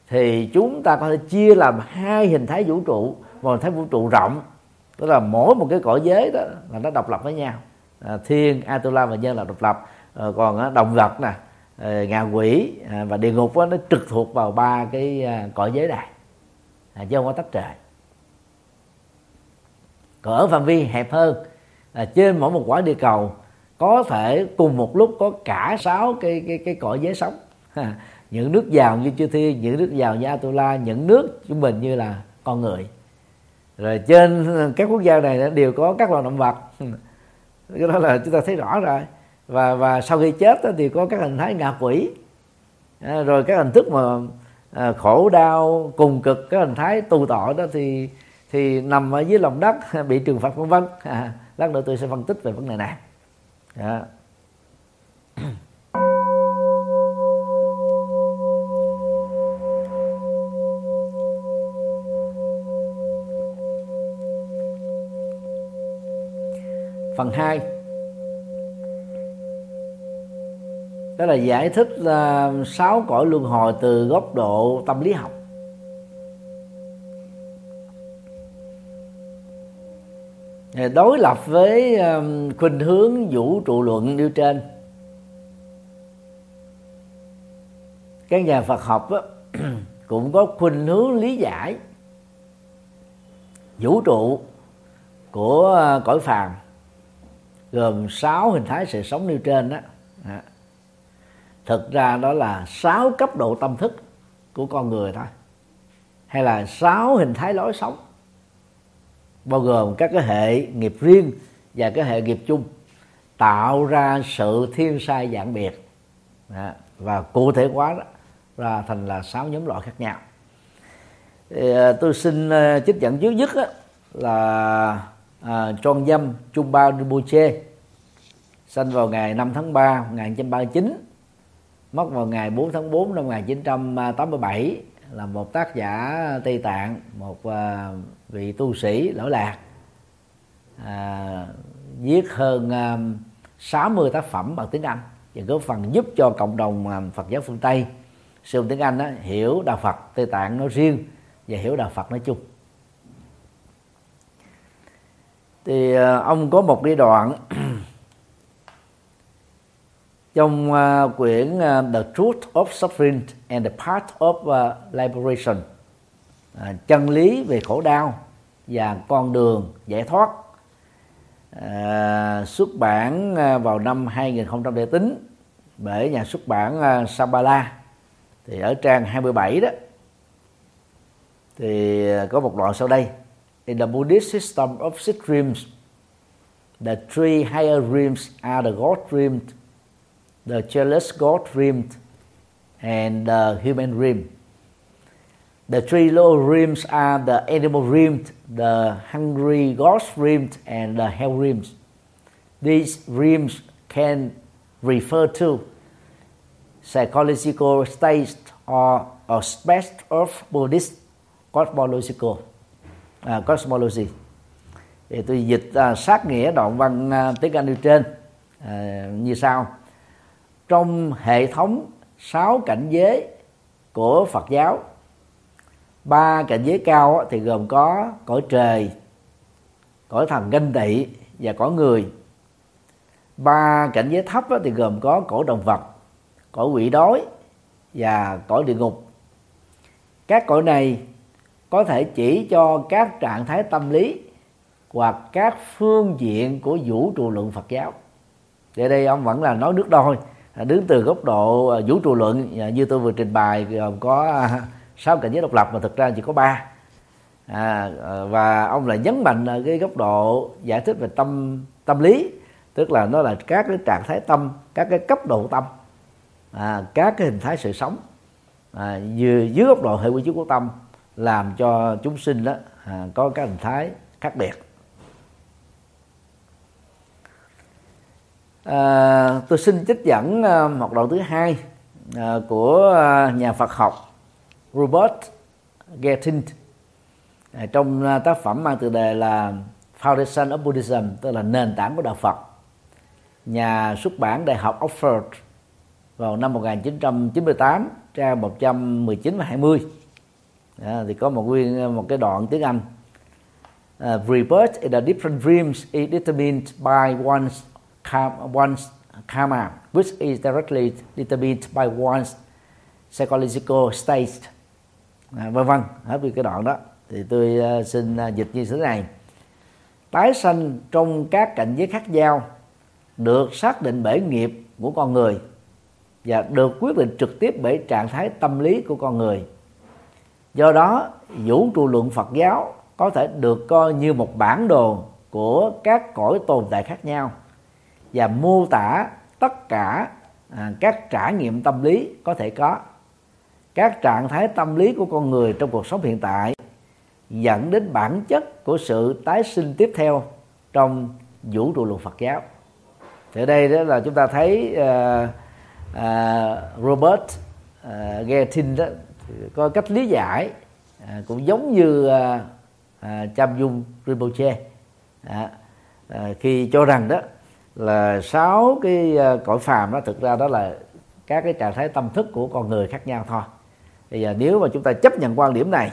thì chúng ta có thể chia làm hai hình thái vũ trụ một hình thái vũ trụ rộng. Tức là mỗi một cái cõi giới đó là nó độc lập với nhau. À, thiên atula và nhân là độc lập. Ờ, à, còn á, động vật nè à, ngạ quỷ à, và địa ngục đó, nó trực thuộc vào ba cái à, cõi giới này. À, chứ không có tách trời còn ở phạm vi hẹp hơn à, trên mỗi một quả địa cầu có thể cùng một lúc có cả sáu cái cái cái cõi giới sống. Những nước giàu như chư thiên những nước giàu như atula những nước trung bình như là con người. Rồi trên các quốc gia này đều có các loài động vật. Ừ, cái đó là chúng ta thấy rõ rồi. Và và sau khi chết thì có các hình thái ngạ quỷ. À, rồi các hình thức mà à, khổ đau cùng cực các hình thái tù tội đó thì thì nằm ở dưới lòng đất bị trừng phạt vân vân. À, lát nữa tôi sẽ phân tích về vấn đề này. Đó. phần 2 đó là giải thích là sáu cõi luân hồi từ góc độ tâm lý học. Ờ, đối lập với khuynh hướng vũ trụ luận nêu trên. Các nhà Phật học đó, cũng có khuynh hướng lý giải vũ trụ của ờ, cõi phàm gồm sáu hình thái sự sống nêu trên đó dạ. thực ra đó là sáu cấp độ tâm thức của con người thôi hay là sáu hình thái lối sống bao gồm các cái hệ nghiệp riêng và cái hệ nghiệp chung tạo ra sự thiên sai dạng biệt đó. và cụ thể hóa đó, ra thành là sáu nhóm loại khác nhau thì, à, tôi xin à, trích dẫn trước nhất á, là à, Tròn Dâm Trung Ba Rinpoche sinh vào ngày 5 tháng 3 1939 mất vào ngày 4 tháng 4 năm 1987 là một tác giả Tây Tạng một uh, vị tu sĩ lỗi lạc à, viết hơn à, 60 tác phẩm bằng tiếng Anh và góp phần giúp cho cộng đồng à, Phật giáo phương Tây sử dụng tiếng Anh đó, hiểu đạo Phật Tây Tạng nói riêng và hiểu đạo Phật nói chung. Thì à, ông có một cái đoạn trong uh, quyển uh, The Truth of Suffering and the Path of uh, Liberation. À, chân lý về khổ đau và con đường giải thoát. À, xuất bản à, vào năm 2009 bởi nhà xuất bản à, Sabala. Thì ở trang 27 đó thì có một đoạn sau đây. In the Buddhist system of six dreams the three higher dreams are the God dreams the jealous God dreamed and the human dreamed The three lower realms are the animal realm, the hungry ghost realm, and the hell realms. These realms can refer to psychological states or aspects of Buddhist cosmological uh, cosmology. Thì tôi dịch uh, sát nghĩa đoạn văn à, uh, tiếng Anh nêu trên uh, như sau trong hệ thống sáu cảnh giới của Phật giáo ba cảnh giới cao thì gồm có cõi trời, cõi thần ganh tị và cõi người. Ba cảnh giới thấp thì gồm có cõi động vật, cõi quỷ đói và cõi địa ngục. Các cõi này có thể chỉ cho các trạng thái tâm lý hoặc các phương diện của vũ trụ luận Phật giáo. Để đây, ông vẫn là nói nước đôi. Đứng từ góc độ à, vũ trụ luận à, như tôi vừa trình bày, gồm có à, sáu cảnh giới độc lập mà thực ra chỉ có ba. À, ờ, và ông lại nhấn mạnh ở cái góc độ giải thích về tâm tâm lý tức là nó là các cái trạng thái tâm các cái cấp độ tâm. À, các cái hình thái sự sống. À, dưới, dưới góc độ hệ quy chiếu của tâm làm cho chúng sinh đó à, có các hình thái khác biệt. À, tôi xin trích dẫn à, một đoạn thứ hai à, của à, nhà Phật học. Robert Gethin à, trong à, tác phẩm mang tựa đề là Foundation of Buddhism tức là nền tảng của đạo Phật. Nhà xuất bản Đại học Oxford vào năm 1998 trang 119 và 20 à, thì có một nguyên một cái đoạn tiếng Anh. Uh, rebirth in a different dreams is determined by one's one's karma, which is directly determined by one's psychological state, à, vân vân. Hết cái đoạn đó thì tôi à, xin à, dịch như thế này. Tái sanh trong các cảnh giới khác nhau được xác định bởi nghiệp của con người và được quyết định trực tiếp bởi trạng thái tâm lý của con người. Do đó, vũ trụ luận Phật giáo có thể được coi như một bản đồ của các cõi tồn tại khác nhau và mô tả tất cả à, các trải nghiệm tâm lý có thể có các trạng thái tâm lý của con người trong cuộc sống hiện tại dẫn đến bản chất của sự tái sinh tiếp theo trong vũ trụ luật Phật giáo. Thì ở đây đó là chúng ta thấy uh, uh, Robert ờ, uh, Gettin đó có cách lý giải uh, cũng giống như uh, uh, Cham Dung Rinpoche. Uh, uh, khi cho rằng đó là sáu cái uh, cõi phàm đó thực ra đó là các cái trạng thái tâm thức của con người khác nhau thôi bây giờ nếu mà chúng ta chấp nhận quan điểm này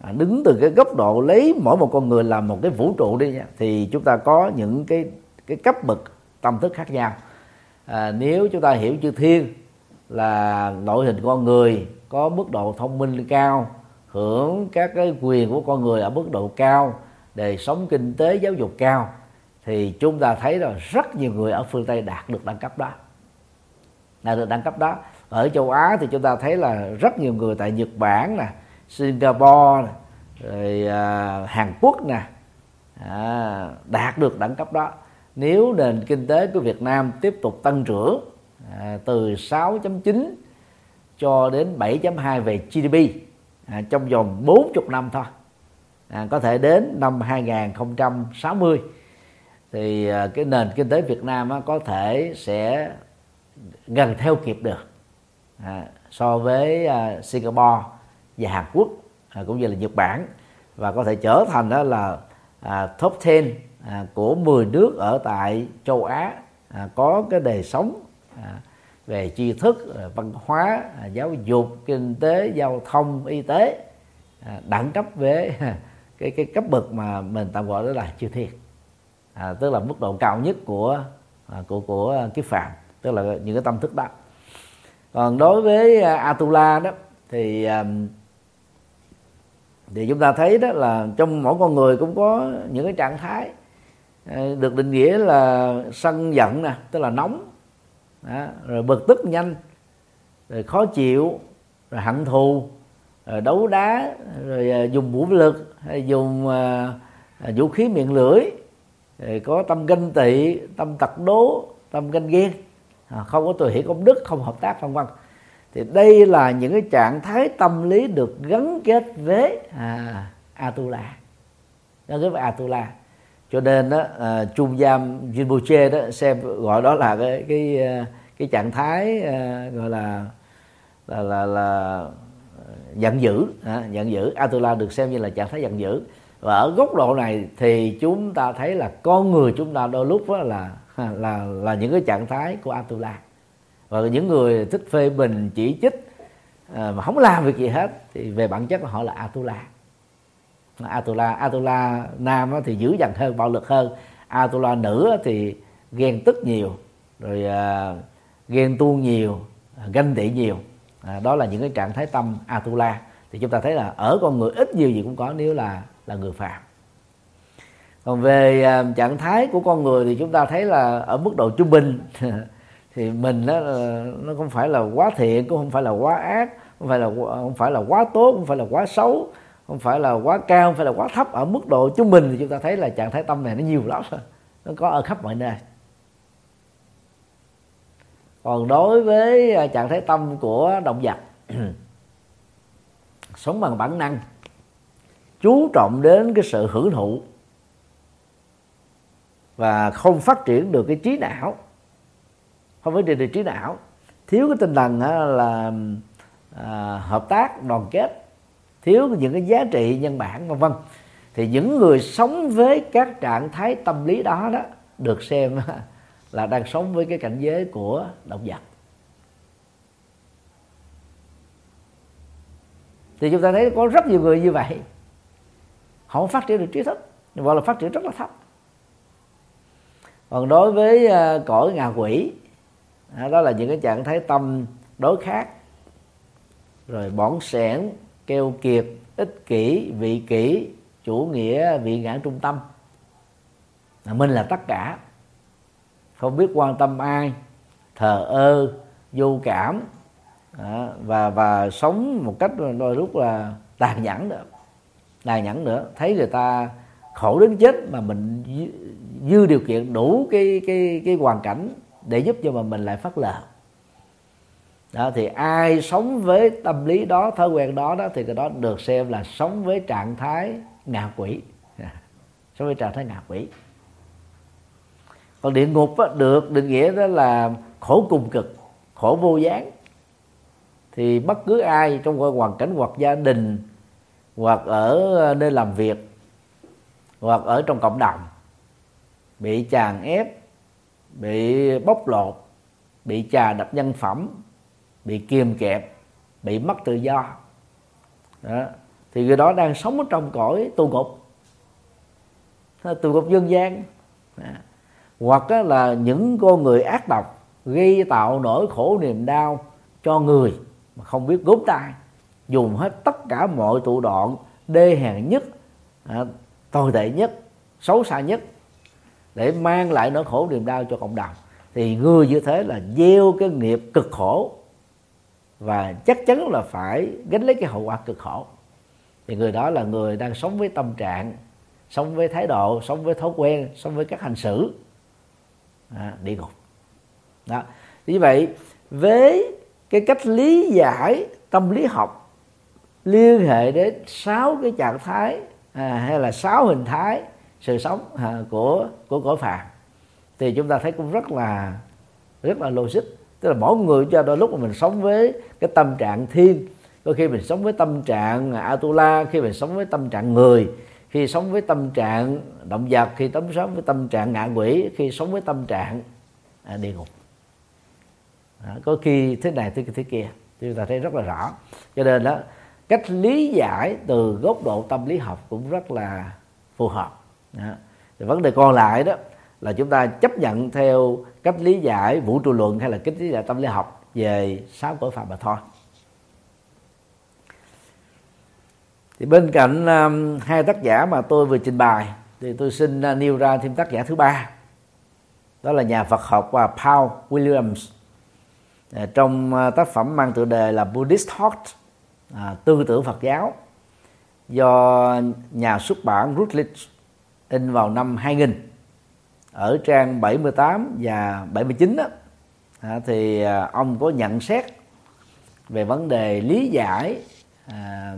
à, đứng từ cái góc độ lấy mỗi một con người làm một cái vũ trụ đi nha, thì chúng ta có những cái cái cấp bậc tâm thức khác nhau. À, nếu chúng ta hiểu chư thiên là nội hình con người có mức độ thông minh cao hưởng các cái quyền của con người ở mức độ cao đời sống kinh tế giáo dục cao thì chúng ta thấy là rất nhiều người ở phương tây đạt được đẳng cấp đó. Đạt được đẳng cấp đó ở châu á thì chúng ta thấy là rất nhiều người tại nhật bản nè singapore nè, rồi à, hàn quốc nè à, đạt được đẳng cấp đó. Nếu nền kinh tế của Việt Nam tiếp tục tăng trưởng à, từ 6.9 cho đến 7.2 về GDP à, trong vòng 40 năm thôi à, có thể đến năm 2060 thì à, cái nền kinh tế Việt Nam á, có thể sẽ gần theo kịp được à, so với à, Singapore và Hàn Quốc à, cũng như là Nhật Bản. Và có thể trở thành đó là à, top 10 à, của 10 nước ở tại châu Á à, có cái đời sống à, về tri thức à, văn hóa à, giáo dục kinh tế giao thông y tế à, đẳng cấp với à, cái cái cấp bậc mà mình tạm gọi đó là chư thiên à, tức là mức độ cao nhất của à, của của kiếp phạm tức là những cái tâm thức đó còn đối với à, Atula đó thì à, thì chúng ta thấy đó là trong mỗi con người cũng có những cái trạng thái à, được định nghĩa là sân giận nè tức là nóng đó, rồi bực tức nhanh rồi khó chịu rồi hận thù rồi đấu đá rồi dùng vũ lực hay dùng vũ khí miệng lưỡi rồi có tâm ganh tị tâm tật đố tâm ganh ghen À, không có tùy hiểu công đức không hợp tác vân vân. Thì đây là những cái trạng thái tâm lý được gắn kết với à, atula. Gắn kết với atula. Cho nên đó à, trung giam Rinpoche đó xem gọi đó là cái cái à, cái trạng thái à, gọi là là là, là giận dữ. À, giận dữ. Atula được xem như là trạng thái giận dữ. Và ở góc độ này thì chúng ta thấy là con người chúng ta đôi lúc đó là là là những cái trạng thái của atula và những người thích phê bình chỉ trích à, mà không làm việc gì hết thì về bản chất là họ là atula atula atula nam thì dữ dằn hơn bạo lực hơn. Atula nữ thì ghen tức nhiều rồi à, ghen tuông nhiều à, ganh tị nhiều. À, đó là những cái trạng thái tâm atula thì chúng ta thấy là ở con người ít nhiều gì cũng có nếu là là người phạm còn về à, trạng thái của con người thì chúng ta thấy là ở mức độ trung bình. Thì mình đó ờ, nó không phải là quá thiện, cũng không phải là quá ác, không phải là, không phải là quá tốt, không phải là quá xấu, không phải là quá cao, không phải là quá thấp. Ở mức độ trung bình thì chúng ta thấy là trạng thái tâm này nó nhiều lắm. Nó có ở khắp mọi nơi. Còn đối với à, trạng thái tâm của động vật, sống bằng bản năng, chú trọng đến cái sự hưởng thụ và không phát triển được cái trí não. Không phải được trí não. Thiếu cái tinh thần là à, hợp tác đoàn kết. Thiếu những cái giá trị nhân bản vân vân. Thì những người sống với các trạng thái tâm lý đó đó được xem là đang sống với cái cảnh giới của động vật. Thì chúng ta thấy có rất nhiều người như vậy. Họ không phát triển được trí thức hoặc là phát triển rất là thấp còn đối với à, cõi ngạ quỷ đó là những cái trạng thái tâm đối khác. Rồi bỏng sẻn keo kiệt ích kỷ vị kỷ chủ nghĩa vị ngã trung tâm. Mình là tất cả. Không biết quan tâm ai thờ ơ vô cảm và và sống một cách đôi lúc là tàn nhẫn nữa. Tàn nhẫn nữa. Thấy người ta khổ đến chết mà mình dư điều kiện đủ cái cái cái hoàn cảnh để giúp cho mà mình lại phát lờ. Đó thì ai sống với tâm lý đó thói quen đó đó thì cái đó được xem là sống với trạng thái ngạ quỷ. Sống với trạng thái ngạ quỷ. Còn địa ngục á, được định nghĩa đó là khổ cùng cực khổ vô gián. Thì bất cứ ai trong hoàn cảnh hoặc gia đình hoặc ở nơi làm việc hoặc ở trong cộng đồng bị chàng ép bị bóc lột bị trà đập nhân phẩm bị kiềm kẹp bị mất tự do đó. thì người đó đang sống ở trong cõi tù ngục tù ngục dân gian đó. hoặc là những con người ác độc gây tạo nỗi khổ niềm đau cho người mà không biết gốm tay dùng hết tất cả mọi thủ đoạn đê hèn nhất à, tồi tệ nhất xấu xa nhất để mang lại nỗi khổ niềm đau cho cộng đồng. Thì người như thế là gieo cái nghiệp cực khổ và chắc chắn là phải gánh lấy cái hậu quả cực khổ. Thì người đó là người đang sống với tâm trạng sống với thái độ sống với thói quen sống với các hành xử. À, địa ngục. Đó. Như vậy với cái cách lý giải tâm lý học liên hệ đến sáu cái trạng thái à, hay là sáu hình thái sự sống à, của của cõi phàm. Thì chúng ta thấy cũng rất là rất là logic. Tức là mỗi người cho đôi lúc mà mình sống với cái tâm trạng thiên. Đôi khi mình sống với tâm trạng atula khi mình sống với tâm trạng người. Khi sống với tâm trạng động vật khi sống với tâm trạng ngạ quỷ khi sống với tâm trạng à, địa ngục. À, có khi thế này thế, thế kia. Chúng ta thấy rất là rõ. Cho nên đó cách lý giải từ góc độ tâm lý học cũng rất là phù hợp đó. Thì vấn đề còn lại đó là chúng ta chấp nhận theo cách lý giải vũ trụ luận hay là cách lý giải tâm lý học về sáu cõi phạm mà thôi. Thì bên cạnh um, hai tác giả mà tôi vừa trình bày thì tôi xin uh, nêu ra thêm tác giả thứ ba. Đó là nhà Phật học và Paul Williams. À, trong uh, tác phẩm mang tựa đề là Buddhist Thought à, tư tưởng Phật giáo do nhà xuất bản Routledge in vào năm 2000 ở trang 78 và 79 đó, à, thì à, ông có nhận xét về vấn đề lý giải à,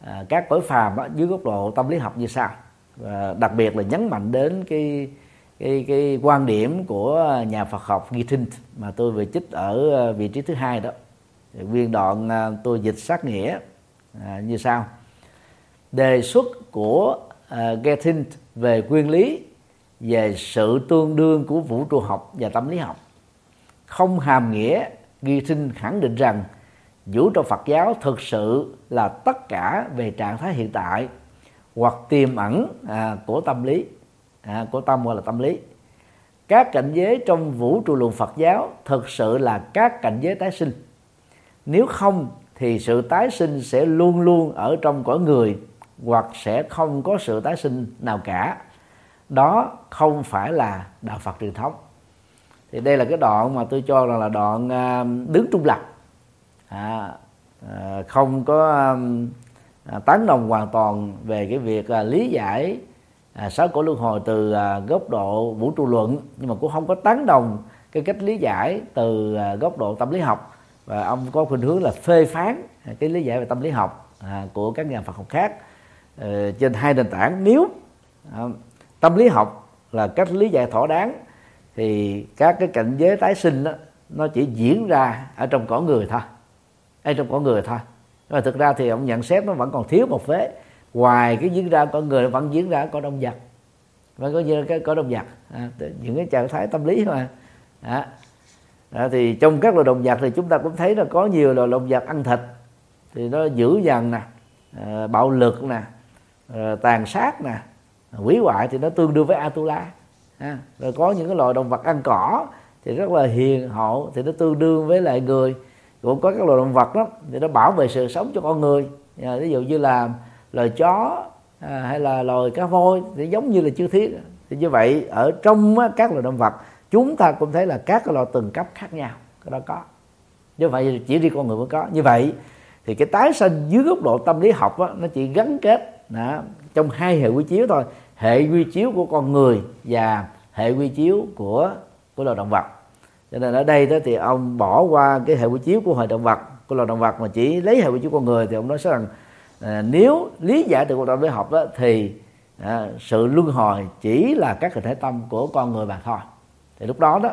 à, các cõi phàm đó, dưới góc độ tâm lý học như sau. Và đặc biệt là nhấn mạnh đến cái cái cái quan điểm của nhà Phật học Gittin mà tôi vừa trích ở à, vị trí thứ hai đó. Nguyên đoạn à, tôi dịch sát nghĩa à, như sau. Đề xuất của uh, về nguyên lý về sự tương đương của vũ trụ học và tâm lý học. Không hàm nghĩa ghi sinh khẳng định rằng vũ trụ Phật giáo thực sự là tất cả về trạng thái hiện tại hoặc tiềm ẩn à, của tâm lý à, của tâm gọi là tâm lý. Các cảnh giới trong vũ trụ luận Phật giáo thực sự là các cảnh giới tái sinh. Nếu không thì sự tái sinh sẽ luôn luôn ở trong cõi người hoặc sẽ không có sự tái sinh nào cả. Đó không phải là đạo Phật truyền thống. Thì đây là cái đoạn mà tôi cho rằng là đoạn à, đứng trung lập. À, à không có à, tán đồng hoàn toàn về cái việc lý giải sáu cổ luân hồi từ góc độ vũ trụ luận nhưng mà cũng không có tán đồng cái cách lý giải từ góc độ tâm lý học. Và ông có khuynh hướng là phê phán cái lý giải về tâm lý học của các nhà Phật học khác. Ờ, trên hai nền tảng. Nếu ờ, tâm lý học là cách lý giải thỏa đáng thì các cái cảnh giới tái sinh đó nó chỉ diễn ra ở trong cõi người thôi ở trong cõi người thôi. Nhưng mà thực ra thì ông nhận xét nó vẫn còn thiếu một vế ngoài cái diễn ra cõi người vẫn diễn ra cõi động vật vẫn có như cái cõi động vật à, những cái trạng thái tâm lý mà à, à, thì trong các loài động vật thì chúng ta cũng thấy là có nhiều loài động vật ăn thịt. Thì nó dữ dằn nè à, bạo lực nè Ờ, tàn sát nè. Quỷ hoại thì nó tương đương với atula. À, rồi có những cái loài động vật ăn cỏ thì rất là hiền hậu thì nó tương đương với lại người. Cũng có các loài động vật đó thì nó bảo vệ sự sống cho con người. À, ví dụ như là loài chó à, hay là loài cá voi thì giống như là chư thiết thì như vậy ở trong các loài động vật chúng ta cũng thấy là các loài từng cấp khác nhau. Cái đó có. Như vậy chỉ đi con người mới có. Như vậy thì cái tái sinh dưới góc độ tâm lý học á, nó chỉ gắn kết đó, trong hai hệ quy chiếu thôi. Hệ quy chiếu của con người và hệ quy chiếu của của loài động vật. Cho nên ở đây đó thì ông bỏ qua cái hệ quy chiếu của hệ động vật của loài động vật mà chỉ lấy hệ quy chiếu con người thì ông nói rằng à, nếu lý giải từ cuộc đời học đó thì à, sự luân hồi chỉ là các hình thể tâm của con người mà thôi. Thì lúc đó đó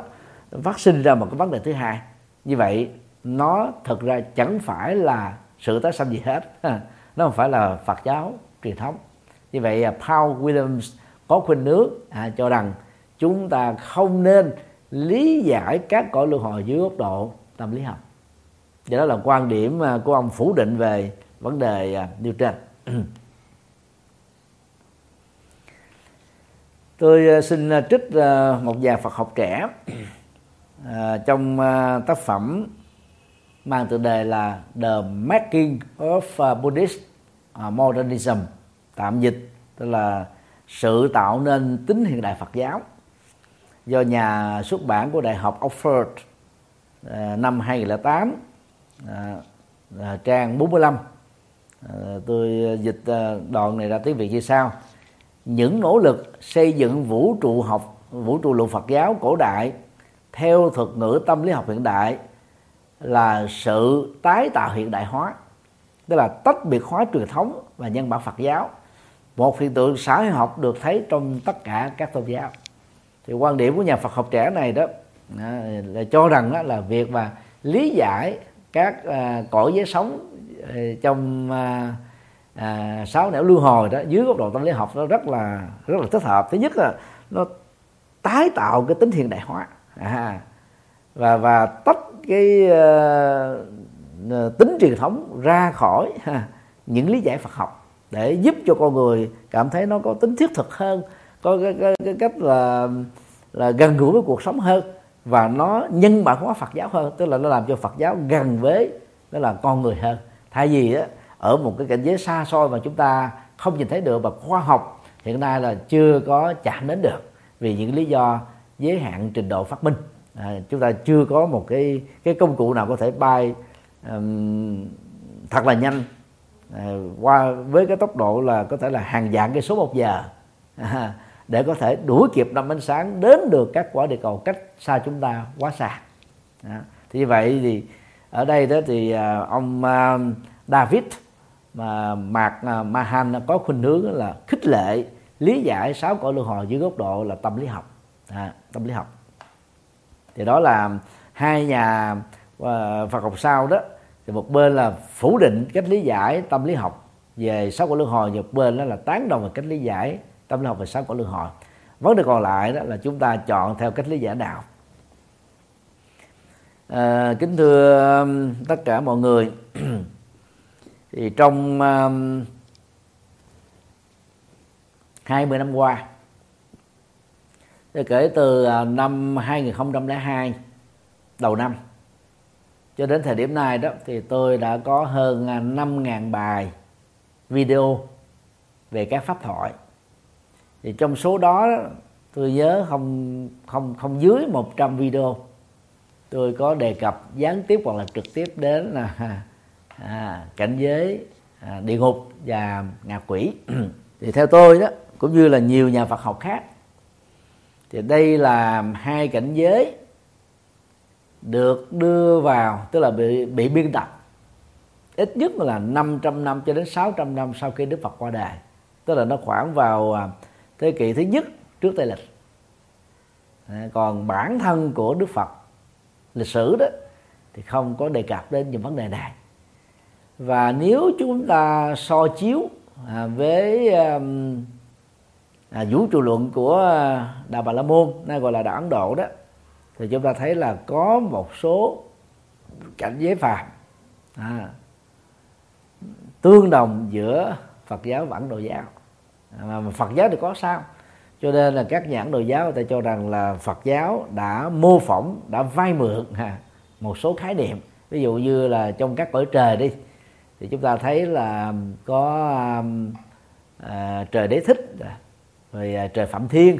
phát sinh ra một cái vấn đề thứ hai. Như vậy nó thực ra chẳng phải là sự tái sanh gì hết. Nó không phải là Phật giáo truyền thống. Như vậy à, Paul Williams có khuynh hướng à, cho rằng chúng ta không nên lý giải các cõi luân hồi dưới góc độ tâm lý học. Và đó là quan điểm à, của ông phủ định về vấn đề à, nêu trên. Tôi xin trích một vài Phật học trẻ trong tác phẩm mang tựa đề là The Making of Buddhist À, modernism tạm dịch tức là sự tạo nên tính hiện đại Phật giáo. Do nhà xuất bản của Đại học Oxford à, năm 2008 à, à, trang 45 à, tôi dịch à, đoạn này ra tiếng Việt như sau. Những nỗ lực xây dựng vũ trụ học vũ trụ luận Phật giáo cổ đại theo thuật ngữ tâm lý học hiện đại là sự tái tạo hiện đại hóa tức là tách biệt hóa truyền thống và nhân bản Phật giáo. Một hiện tượng xã hội học được thấy trong tất cả các tôn giáo. Thì quan điểm của nhà Phật học trẻ này đó à, là cho rằng đó là việc mà lý giải các à, cõi giới sống à, trong à, à, sáu nẻo luân hồi đó dưới góc độ tâm lý học nó rất là rất là thích hợp. Thứ nhất là nó tái tạo cái tính hiện đại hóa. À, và và tách cái uh, Ờ, tính truyền thống ra khỏi ha, những lý giải Phật học để giúp cho con người cảm thấy nó có tính thiết thực hơn có cái, cái, cái cách là là gần gũi với cuộc sống hơn và nó nhân bản hóa Phật giáo hơn tức là nó làm cho Phật giáo gần với nó là con người hơn. Thay vì đó, ở một cái cảnh giới xa xôi mà chúng ta không nhìn thấy được và khoa học hiện nay là chưa có chạm đến được vì những lý do giới hạn trình độ phát minh. À, chúng ta chưa có một cái cái công cụ nào có thể bay um, thật là nhanh. Ờ, qua với cái tốc độ là có thể là hàng vạn cái số một giờ à, để có thể đuổi kịp năm ánh sáng đến được các quả địa cầu cách xa chúng ta quá xa. À, thì như vậy thì ở đây đó thì à, ông à, David mà Mạc à, Mahan có khuynh hướng là khích lệ lý giải sáu cõi luân hồi dưới góc độ là tâm lý học. À, tâm lý học. Thì đó là hai nhà và Phật học sau đó thì một bên là phủ định cách lý giải tâm lý học về sáu quả luân hồi một bên đó là tán đồng về cách lý giải tâm lý học về sáu quả luân hồi. Vấn đề còn lại đó là chúng ta chọn theo cách lý giải nào à, kính thưa um, tất cả mọi người thì trong um, 20 năm qua thì kể từ à, năm 2002 đầu năm cho đến thời điểm này đó thì tôi đã có hơn à, 5.000 bài video về các pháp thoại. Thì trong số đó tôi nhớ không không không dưới 100 video. Tôi có đề cập gián tiếp hoặc là trực tiếp đến là à, cảnh giới à, địa ngục và ngạ quỷ. Thì theo tôi đó cũng như là nhiều nhà Phật học khác thì đây là hai cảnh giới được đưa vào tức là bị bị biên tập. Ít nhất là 500 năm cho đến 600 năm sau khi Đức Phật qua đời. Tức là nó khoảng vào à, thế kỷ thứ nhất trước Tây lịch. Còn bản thân của Đức Phật lịch sử đó thì không có đề cập đến những vấn đề này. Và nếu chúng ta so chiếu à, với à, vũ trụ luận của à, đạo Bà La Môn nay gọi là đạo Ấn Độ đó thì chúng ta thấy là có một số cảnh giới phàm. À, tương đồng giữa Phật giáo và Ấn Độ giáo. À, mà Phật giáo thì có sao? Cho nên là các nhà Ấn Độ giáo người ta cho rằng là Phật giáo đã mô phỏng đã vay mượn ha, một số khái niệm. Ví dụ như là trong các cõi trời đi thì chúng ta thấy là có um, à, trời đế thích rồi à, trời phạm thiên.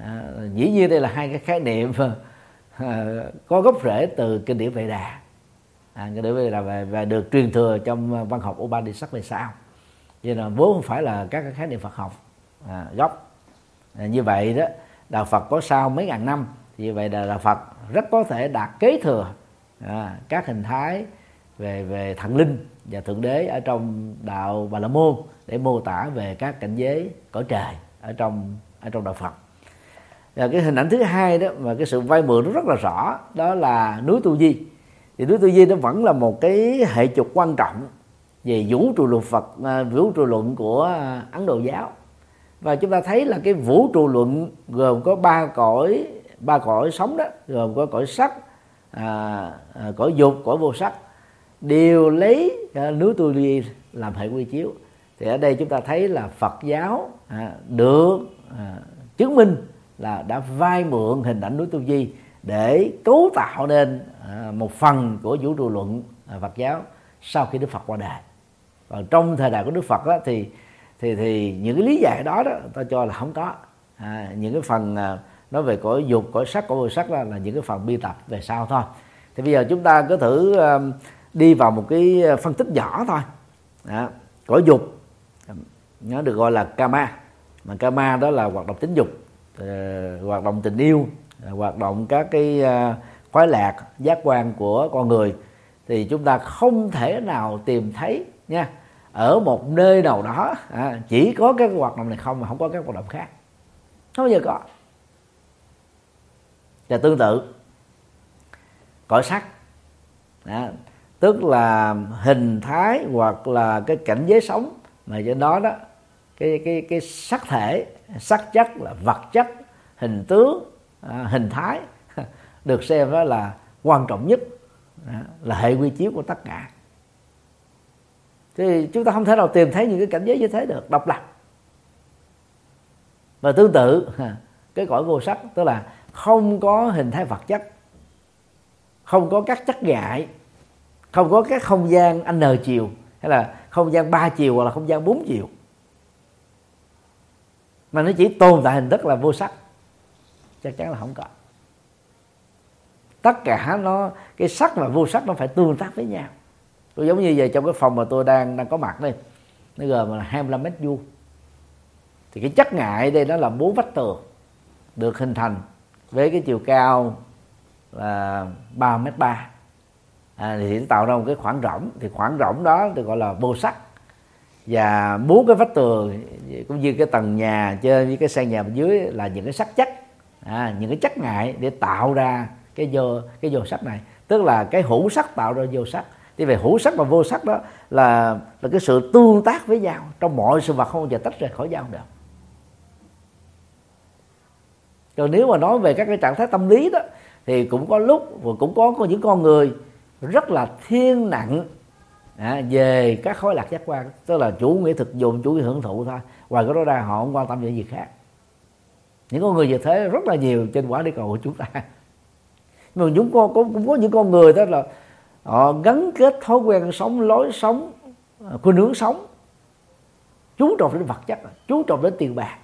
À, dĩ nhiên đây là hai cái khái niệm à, có gốc rễ từ kinh điển vệ đà. À, kinh điển vệ đà và, và được truyền thừa trong văn học Upanishad về sau. Vậy là vốn không phải là các cái khái niệm Phật học à, gốc. À, như vậy đó đạo Phật có sau mấy ngàn năm thì như vậy là đạo Phật rất có thể đạt kế thừa à, các hình thái về về thần linh và thượng đế ở trong đạo Bà La Môn để mô tả về các cảnh giới cõi trời ở trong ở trong đạo Phật và cái hình ảnh thứ hai đó mà cái sự vay mượn nó rất là rõ đó là núi tu di. Thì núi tu di nó vẫn là một cái hệ trục quan trọng về vũ trụ luận Phật à, vũ trụ luận của Ấn Độ giáo. Và chúng ta thấy là cái vũ trụ luận gồm có ba cõi ba cõi sống đó gồm có cõi sắc à, à, cõi dục cõi vô sắc. Đều lấy à, núi tu di làm hệ quy chiếu. Thì ở đây chúng ta thấy là Phật giáo à, được à, chứng minh là đã vay mượn hình ảnh núi tu di để cấu tạo nên à, một phần của vũ trụ luận à, Phật giáo sau khi Đức Phật qua đời. Còn trong thời đại của Đức Phật đó, thì thì thì những cái lý giải đó đó ta cho là không có. À, những cái phần à, nói về cõi dục cõi sắc cõi vô sắc là, là những cái phần biên tập về sau thôi. Thì bây giờ chúng ta cứ thử đi vào một cái phân tích nhỏ thôi. À, cõi dục nó được gọi là kama mà kama đó là hoạt động tính dục. Ờ, hoạt động tình yêu ờ, hoạt động các cái ờ, khoái lạc giác quan của con người thì chúng ta không thể nào tìm thấy nha ở một nơi nào đó à, chỉ có cái hoạt động này không mà không có các hoạt động khác không bao giờ có và tương tự cõi sắc đó. tức là hình thái hoặc là cái cảnh giới sống mà trên đó đó cái cái cái sắc thể sắc chất là vật chất hình tướng à, hình thái được xem đó là quan trọng nhất à, là hệ quy chiếu của tất cả. Thì chúng ta không thể nào tìm thấy những cái cảnh giới như thế được độc lập. Và tương tự cái cõi vô sắc tức là không có hình thái vật chất không có các chất ngại không có các không gian n ờ chiều hay là không gian ba chiều hoặc là không gian bốn chiều mà nó chỉ tồn tại hình thức là vô sắc. Chắc chắn là không có. Tất cả nó cái sắc và vô sắc nó phải tương tác với nhau. Tôi giống như vậy trong cái phòng mà tôi đang đang có mặt đây nó gồm là 25 mét vuông thì cái chất ngại đây nó là bốn vách tường được hình thành với cái chiều cao là 3 mét ba. À, thì nó tạo ra một cái khoảng rỗng. Thì khoảng rỗng đó được gọi là vô sắc. Và bốn cái vách tường cũng như cái tầng nhà trên với cái sàn nhà bên dưới là những cái sắc chất à, những cái chất ngại để tạo ra cái vô cái vô sắc này. Tức là cái hữu sắc tạo ra vô sắc. Thì về hữu sắc và vô sắc đó là là cái sự tương tác với nhau. Trong mọi sự vật không bao giờ tách rời khỏi nhau được. Còn nếu mà nói về các cái trạng thái tâm lý đó thì cũng có lúc và cũng có, có những con người rất là thiên nặng à, về các khối lạc giác quan. Tức là chủ nghĩa thực dụng chủ nghĩa hưởng thụ thôi ngoài cái đó ra họ không quan tâm những gì khác. Những con người như thế rất là nhiều trên quả địa cầu của chúng ta. Nhưng mà chúng con cũng, cũng có những con người đó là họ gắn kết thói quen sống lối sống ờ, khuynh hướng sống. Chú trọng đến vật chất chú trọng đến tiền bạc.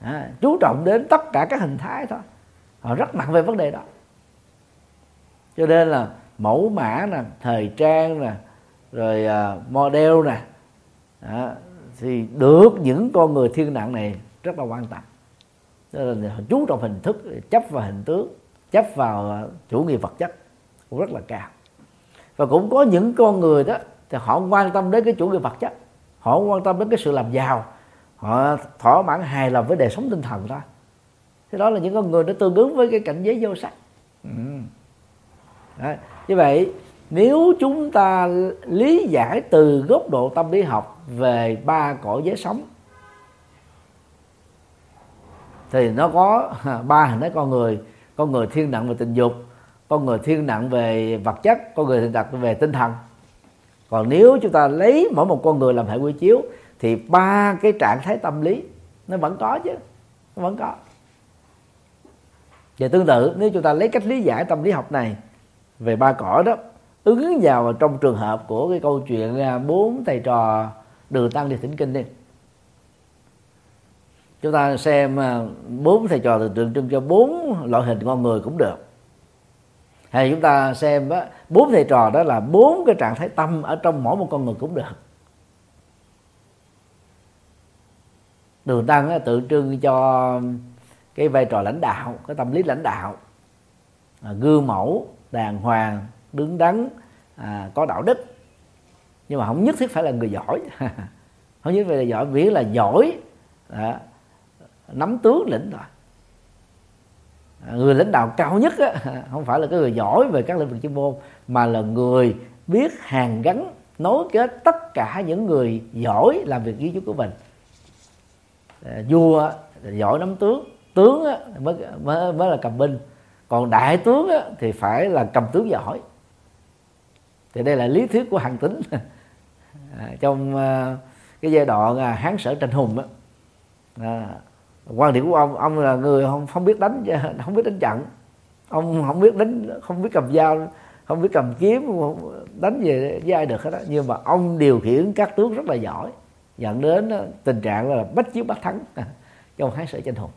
À, chú trọng đến tất cả các hình thái thôi. Họ rất nặng về vấn đề đó. Cho nên là mẫu mã nè thời trang nè rồi uh, model nè à, thì được những con người thiên nặng này rất là quan tâm nên là chú trọng hình thức chấp vào hình tướng chấp vào chủ nghĩa vật chất cũng rất là cao và cũng có những con người đó thì họ quan tâm đến cái chủ nghĩa vật chất họ quan tâm đến cái sự làm giàu họ thỏa mãn hài lòng với đời sống tinh thần thôi thế đó là những con người nó tương ứng với cái cảnh giới vô sắc ừ. Đấy. như vậy nếu chúng ta lý giải từ góc độ tâm lý học về ba cõi giới sống. Thì nó có ba hình thái con người con người thiên nặng về tình dục, con người thiên nặng về vật chất, con người thiên nặng về tinh thần. Còn nếu chúng ta lấy mỗi một con người làm hệ quy chiếu, thì ba cái trạng thái tâm lý nó vẫn có chứ, nó vẫn có. Và tương tự, nếu chúng ta lấy cách lý giải tâm lý học này về ba cõi đó, ứng vào trong trường hợp của cái câu chuyện à, bốn thầy trò đường tăng đi thỉnh kinh đi chúng ta xem à, bốn thầy trò tượng trưng cho bốn loại hình con người cũng được. Hay chúng ta xem bốn thầy trò đó là bốn cái trạng thái tâm ở trong mỗi một con người cũng được. Đường tăng tượng trưng cho cái vai trò lãnh đạo cái tâm lý lãnh đạo. À, gương mẫu đàng hoàng đứng đắn à, có đạo đức nhưng mà không nhất thiết phải là người giỏi. Không nhất thiết phải là giỏi miễn là giỏi đó, nắm tướng lĩnh rồi. À, người lãnh đạo cao nhất á, không phải là cái người giỏi về các lĩnh vực chuyên môn mà là người biết hàn gắn nối kết tất cả những người giỏi làm việc dưới của mình. À, vua giỏi nắm tướng tướng á, mới, mới mới là cầm binh. Còn đại tướng á, thì phải là cầm tướng giỏi thì đây là lý thuyết của hàng tính à, trong à, cái giai đoạn uh, hán sở tranh hùng đó à, quan điểm của ông ông là người không không biết đánh không biết đánh trận. Ông không biết đánh không biết cầm dao không biết cầm kiếm đánh về với ai được hết đó nhưng mà ông điều khiển các tướng rất là giỏi dẫn đến à, tình trạng là bách chiến bách thắng trong hán sở tranh hùng.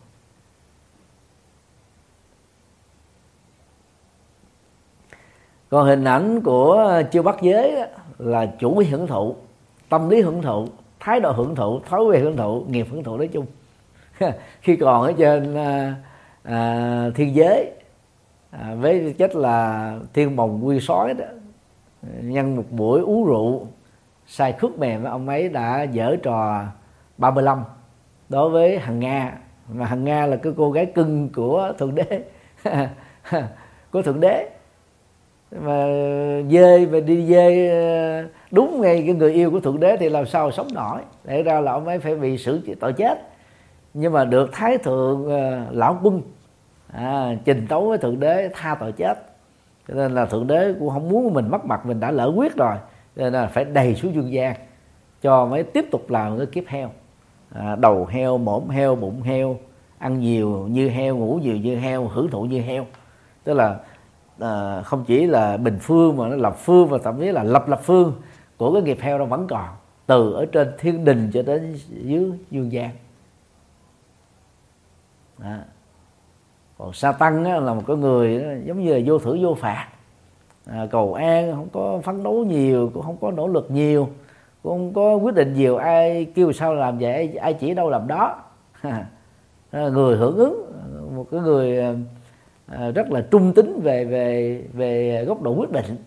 Còn hình ảnh của chiêu bắt giới đó là chủ nghĩa hưởng thụ tâm lý hưởng thụ thái độ hưởng thụ thói quen hưởng thụ nghiệp hưởng thụ nói chung. Khi còn ở trên à, à, thiên giới à, với chất là thiên bồng quy sói đó nhân một buổi uống rượu sai khước mềm ông ấy đã dở trò 35 đối với hằng nga. Mà hằng nga là cái cô gái cưng của thượng đế. Của thượng đế mà dê và đi dê ờ, đúng ngay cái người yêu của thượng đế thì làm sao sống nổi? Để ra là ông ấy phải bị xử tội chết. Nhưng mà được thái thượng ờ, lão quân à, trình tấu với thượng đế tha tội chết. Cho nên là thượng đế cũng không muốn mình mất mặt mình đã lỡ quyết rồi. Cho nên là phải đầy xuống dương gian cho mới tiếp tục làm cái kiếp heo. À, đầu heo mổm heo bụng heo ăn nhiều như heo ngủ nhiều như heo hưởng thụ như heo. Tức là à, không chỉ là bình phương mà nó lập phương và thậm chí là lập lập phương của cái nghiệp heo nó vẫn còn từ ở trên thiên đình cho đến dưới dương gian. Đó. còn sa tăng á, là một cái người đó, giống như là vô thử vô phạt. À, cầu an không có phấn đấu nhiều cũng không có nỗ lực nhiều cũng không có quyết định nhiều ai kêu sao làm vậy ai chỉ đâu làm đó. Ờ, người hưởng ứng một cái người Ờ, rất là trung tính về về về góc độ quyết định.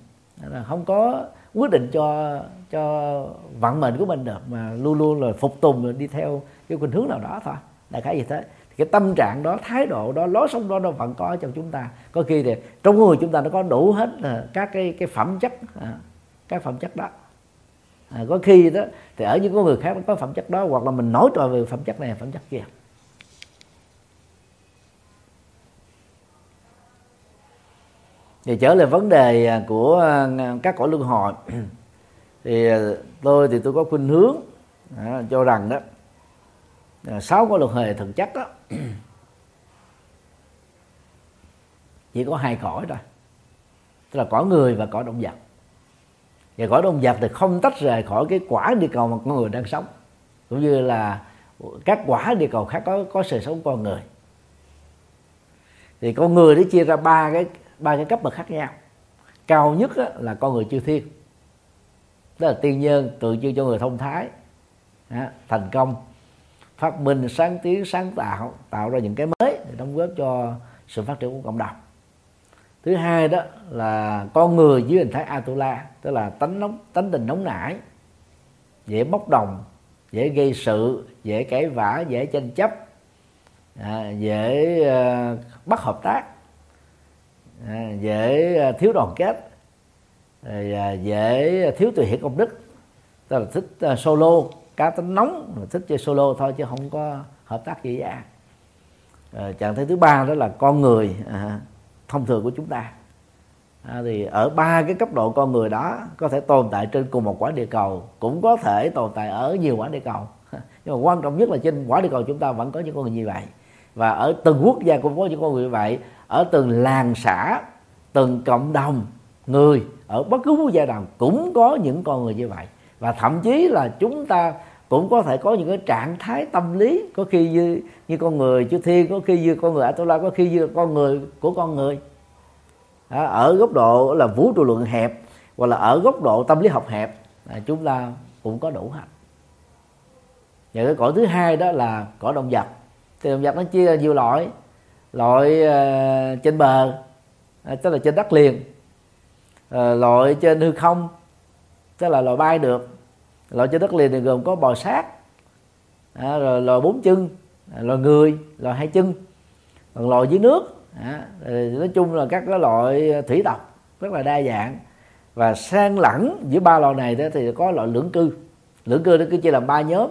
Là không có quyết định cho cho vận mệnh của mình được mà luôn luôn là phục tùng đi theo cái khuynh hướng nào đó thôi. Đại khái gì thế. Cái tâm trạng đó thái độ đó lối sống đó nó vẫn có trong chúng ta. Có khi thì trong người chúng ta nó có đủ hết các cái cái phẩm chất à, các phẩm chất đó. À, có khi đó thì ở những con người khác nó có phẩm chất đó hoặc là mình nói trò về phẩm chất này phẩm chất kia. Thì trở lại vấn đề à, của à, các cõi luân hồi. Thì à, tôi thì tôi có khuynh hướng cho rằng đó sáu cõi luân hồi thực chất đó, chỉ có hai cõi thôi. Tức là cõi người và cõi động vật. Và cõi động vật thì không tách rời khỏi cái quả địa cầu mà con người đang sống. Cũng như là các quả địa cầu khác có có sự sống con người. Thì con người nó chia ra ba cái ba cái cấp bậc khác nhau. Cao nhất là con người chư thiên. Đó là tiên nhân tượng trưng cho người thông thái. Thành công. Phát minh sáng tiến sáng tạo tạo ra những cái mới để đóng góp cho sự phát triển của cộng đồng. Thứ hai đó là con người dưới hình thái atula tức là tánh nóng tánh tình nóng nảy dễ bốc đồng dễ gây sự dễ cãi vã dễ tranh chấp à, dễ uh, bất hợp tác. À, dễ à, thiếu đoàn kết. À, dễ thiếu tùy hiển công đức. Tức là thích solo cá tính nóng mà thích chơi solo thôi chứ không có hợp tác gì cả ờ, trạng thái thứ ba đó là con người à, thông thường của chúng ta. À, thì ở ba cái cấp độ con người đó có thể tồn tại trên cùng một quả địa cầu cũng có thể tồn tại ở nhiều quả địa cầu. Nhưng mà quan trọng nhất là trên quả địa cầu chúng ta vẫn có những con người như vậy. Và ở từng quốc gia cũng có những con người như vậy ở từng làng xã từng cộng đồng người ở bất cứ quốc gia nào cũng có những con người như vậy. Và thậm chí là chúng ta cũng có thể có những cái trạng thái tâm lý có khi như như con người chư thiên có khi như con người Atula có khi như con người của con người. À, ở góc độ là vũ trụ luận hẹp hoặc là ở góc độ tâm lý học hẹp là chúng ta cũng có đủ hết. Và cái cõi thứ hai đó là cõi động vật thì động vật nó chia ra nhiều loại loại uh, ờ, trên bờ uh, tức là trên đất liền. Ờ, uh, loại trên hư không tức là loại bay được. Loại trên đất liền thì gồm có bò sát à, rồi loài bốn chân à, loài người loài hai chân còn loài dưới nước à, nói chung là các cái loại thủy tộc rất là đa dạng. Và xen lẫn giữa ba loài này đó thì có loại lưỡng cư. Lưỡng cư nó cứ chia làm ba nhóm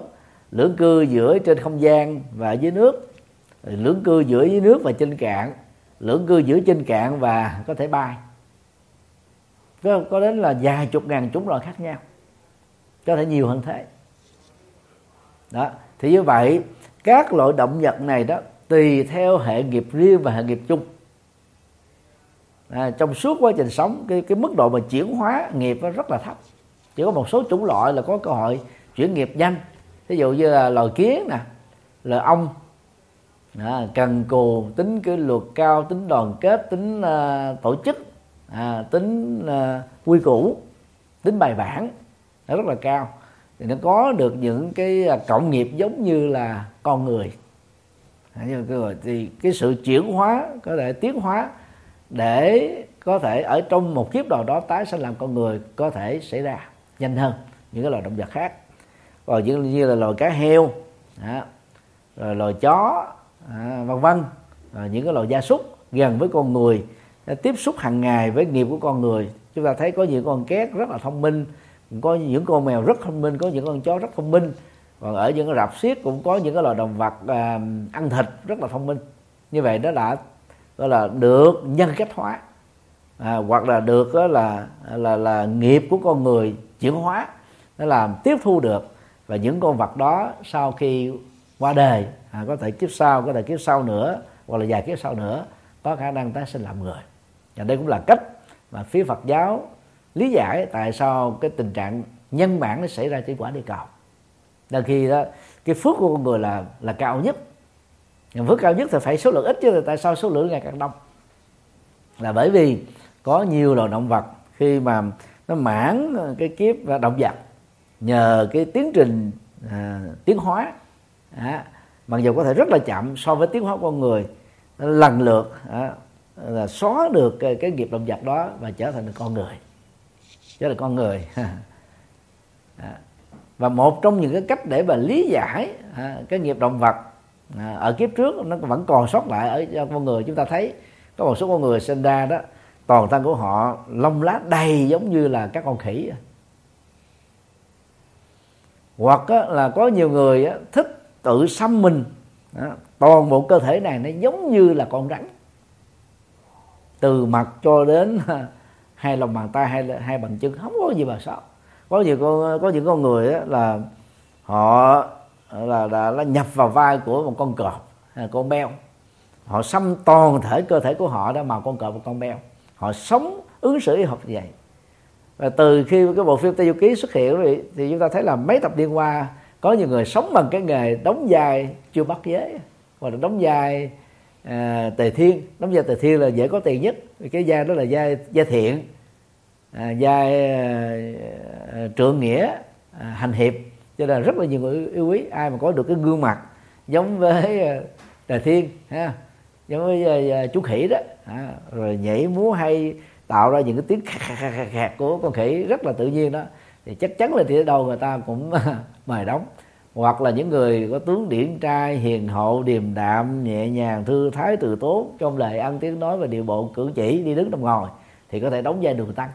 lưỡng cư giữa trên không gian và dưới nước lưỡng cư giữa dưới nước và trên cạn. Lưỡng cư giữa trên cạn và có thể bay. Có, có đến là vài chục ngàn chúng loại khác nhau. Có thể nhiều hơn thế. Đó thì như vậy các loại động vật này đó tùy theo hệ nghiệp riêng và hệ nghiệp chung. À, trong suốt quá trình sống cái cái mức độ mà chuyển hóa nghiệp nó rất là thấp. Chỉ có một số chủng loại là có cơ hội chuyển nghiệp nhanh. Ví dụ như là loài kiến nè loài ong đó, cần cù tính kỷ luật cao tính đoàn kết tính uh, tổ chức à, tính uh, quy củ tính bài bản nó rất là cao. Thì nó có được những cái à, cộng nghiệp giống như là con người. Thì cái sự chuyển hóa có thể tiến hóa để có thể ở trong một kiếp nào đó tái sinh làm con người có thể xảy ra nhanh hơn những cái loài động vật khác. Còn như, như là loài cá heo đó, rồi loài chó à, vân vân. Những cái loài gia súc gần với con người tiếp xúc hàng ngày với nghiệp của con người. Chúng ta thấy có những con két rất là thông minh có những con mèo rất thông minh có những con chó rất thông minh. Còn ở những cái rạp xiết cũng có những cái loài động vật à, ăn thịt rất là thông minh. Như vậy đó đã gọi là được nhân cách hóa. À, hoặc là được đó là là là nghiệp của con người chuyển hóa nó làm tiếp thu được. Và những con vật đó sau khi qua đời à, có thể kiếp sau có thể kiếp sau nữa hoặc là vài kiếp sau nữa có khả năng tái sinh làm người. Và đây cũng là cách mà phía Phật giáo lý giải tại sao cái tình trạng nhân bản nó xảy ra trên quả địa cầu. Là khi đó cái phước của con người là là cao nhất. Phước cao nhất thì phải số lượng ít chứ tại sao số lượng ngày càng đông? Là bởi vì có nhiều loài động vật khi mà nó mãn cái kiếp và động vật nhờ cái tiến trình à, tiến hóa à, mặc dù có thể rất là chậm so với tiến hóa con người lần lượt à, là xóa được cái, cái nghiệp động vật đó và trở thành con người. Trở thành con người. À, và một trong những cái cách để mà lý giải à, cái nghiệp động vật à, ở kiếp trước nó vẫn còn sót lại ở con người. Chúng ta thấy có một số con người sinh ra đó toàn thân của họ lông lá đầy giống như là các con khỉ. Hoặc á, là có nhiều người á, thích tự xăm mình. Đó, toàn bộ cơ thể này nó giống như là con rắn. Từ mặt cho đến hai lòng bàn tay hai hai bàn chân không có gì mà sợ. Có nhiều con có những con người đó là họ là, là, là nhập vào vai của một con cọp hay con beo họ xăm toàn thể cơ thể của họ đó màu con cọp và con beo họ sống ứng xử y học như vậy. Và từ khi cái bộ phim Tây Du Ký xuất hiện thì, thì chúng ta thấy là mấy tập liên qua có nhiều người sống bằng cái nghề đóng vai chưa bắt giới hoặc là đóng vai à, tề thiên. Đóng vai tề thiên là dễ có tiền nhất vì cái vai đó là vai vai thiện à, vai à, trượng nghĩa à, hành hiệp. Cho nên rất là nhiều người yêu quý ai mà có được cái gương mặt giống với à, tề thiên ha giống với à, à chú khỉ đó à, rồi nhảy múa hay tạo ra những cái tiếng khạc khạc khạc của con khỉ rất là tự nhiên đó thì chắc chắn là thì đầu đâu người ta cũng mời đóng. Hoặc là những người có tướng điển trai, hiền hậu, điềm đạm, nhẹ nhàng, thư thái, từ tốn, trong lời ăn tiếng nói và điệu bộ cử chỉ đi đứng nằm ngồi, thì có thể đóng vai đường tăng.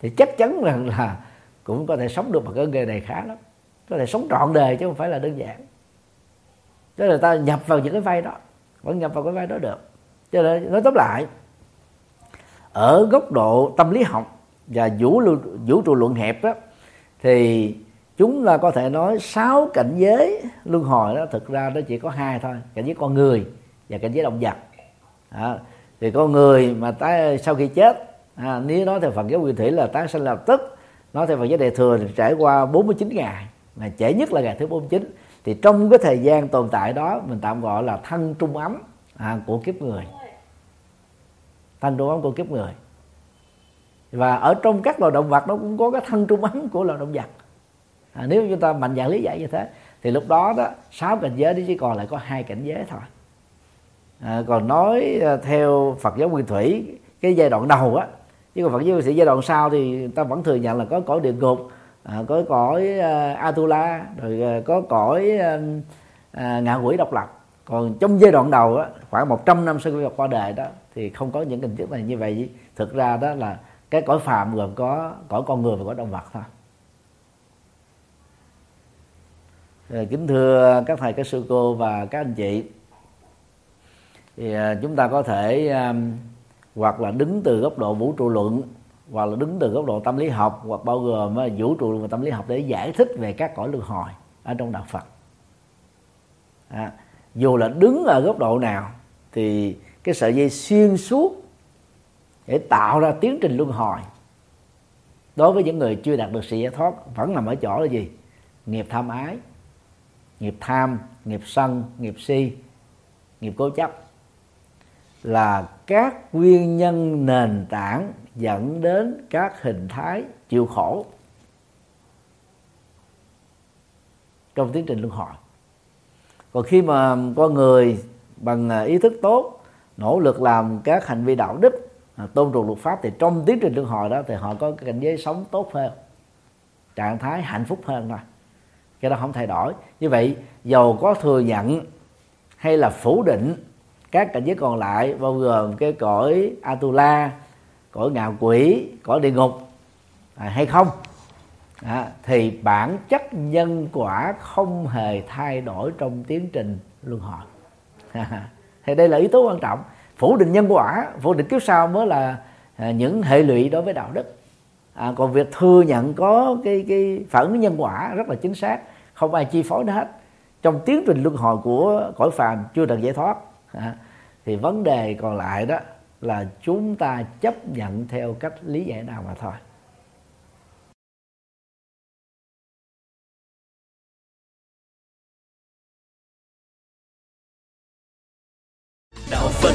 Thì chắc chắn rằng là cũng có thể sống được bằng cái nghề này khá lắm. Có thể sống trọn đời chứ không phải là đơn giản. Cho nên ta nhập vào những cái vai đó, vẫn nhập vào cái vai đó được. Cho nên nói tóm lại, ở góc độ tâm lý học và vũ vũ trụ luận hẹp đó thì chúng ta có thể nói sáu cảnh giới luân hồi đó thực ra nó chỉ có hai thôi cảnh giới con người và cảnh giới động vật. À, thì con người mà tái sau khi chết à, nếu nói theo phần giáo nguyên thủy là tái sinh lập tức nói theo phần giới đề thừa thì trải qua 49 ngày mà trễ nhất là ngày thứ 49 thì trong cái thời gian tồn tại đó mình tạm gọi là thân trung ấm à, của kiếp người. Thân trung ấm của kiếp người và ở trong các loài động vật nó cũng có cái thân trung ấm của loài động vật. À, nếu chúng ta mạnh dạng lý giải như thế thì lúc đó đó sáu cảnh giới chỉ còn lại có hai cảnh giới thôi. À, còn nói à, theo Phật giáo nguyên thủy cái giai đoạn đầu á chứ còn Phật giáo nguyên thủy giai đoạn sau thì ta vẫn thừa nhận là có cõi địa ngục à, có cõi uh, Atula rồi uh, có cõi uh, uh, ngạ quỷ độc lập. Còn trong giai đoạn đầu á, khoảng 100 năm sau khi qua đời đó thì không có những hình thức này như vậy. Thực ra đó là cái cõi phàm gồm có cõi con người và cõi động vật thôi. Rồi, kính thưa các thầy các sư cô và các anh chị. Thì à, chúng ta có thể um, hoặc là đứng từ góc độ vũ trụ luận hoặc là đứng từ góc độ tâm lý học hoặc bao gồm uh, vũ trụ và tâm lý học để giải thích về các cõi luân hồi ở trong đạo Phật. À, dù là đứng ở góc độ nào thì cái sợi dây xuyên suốt để tạo ra tiến trình luân hồi. Đối với những người chưa đạt được sự giải thoát, vẫn nằm ở chỗ là gì? Nghiệp tham ái, nghiệp tham, nghiệp sân, nghiệp si, nghiệp cố chấp là các nguyên nhân nền tảng dẫn đến các hình thái chịu khổ trong tiến trình luân hồi. Còn khi mà con người bằng à, ý thức tốt, nỗ lực làm các hành vi đạo đức à, tôn trọng luật pháp thì trong tiến trình luân hồi đó thì họ có cảnh giới sống tốt hơn trạng thái hạnh phúc hơn thôi. Cái đó không thay đổi. Như vậy dầu có thừa nhận hay là phủ định các cảnh giới còn lại bao gồm cái cõi atula cõi ngạo quỷ cõi địa ngục à, hay không? À, thì bản chất nhân quả không hề thay đổi trong tiến trình luân hồi. Thì đây là yếu tố quan trọng phủ định nhân quả phủ định kiếp sau mới là à, những hệ lụy đối với đạo đức. À, còn việc thừa nhận có cái cái phản ứng nhân quả rất là chính xác không ai chi phối nó hết. Trong tiến trình luân hồi của cõi phàm chưa được giải thoát à, thì vấn đề còn lại đó là chúng ta chấp nhận theo cách lý giải nào mà thôi. Đạo phật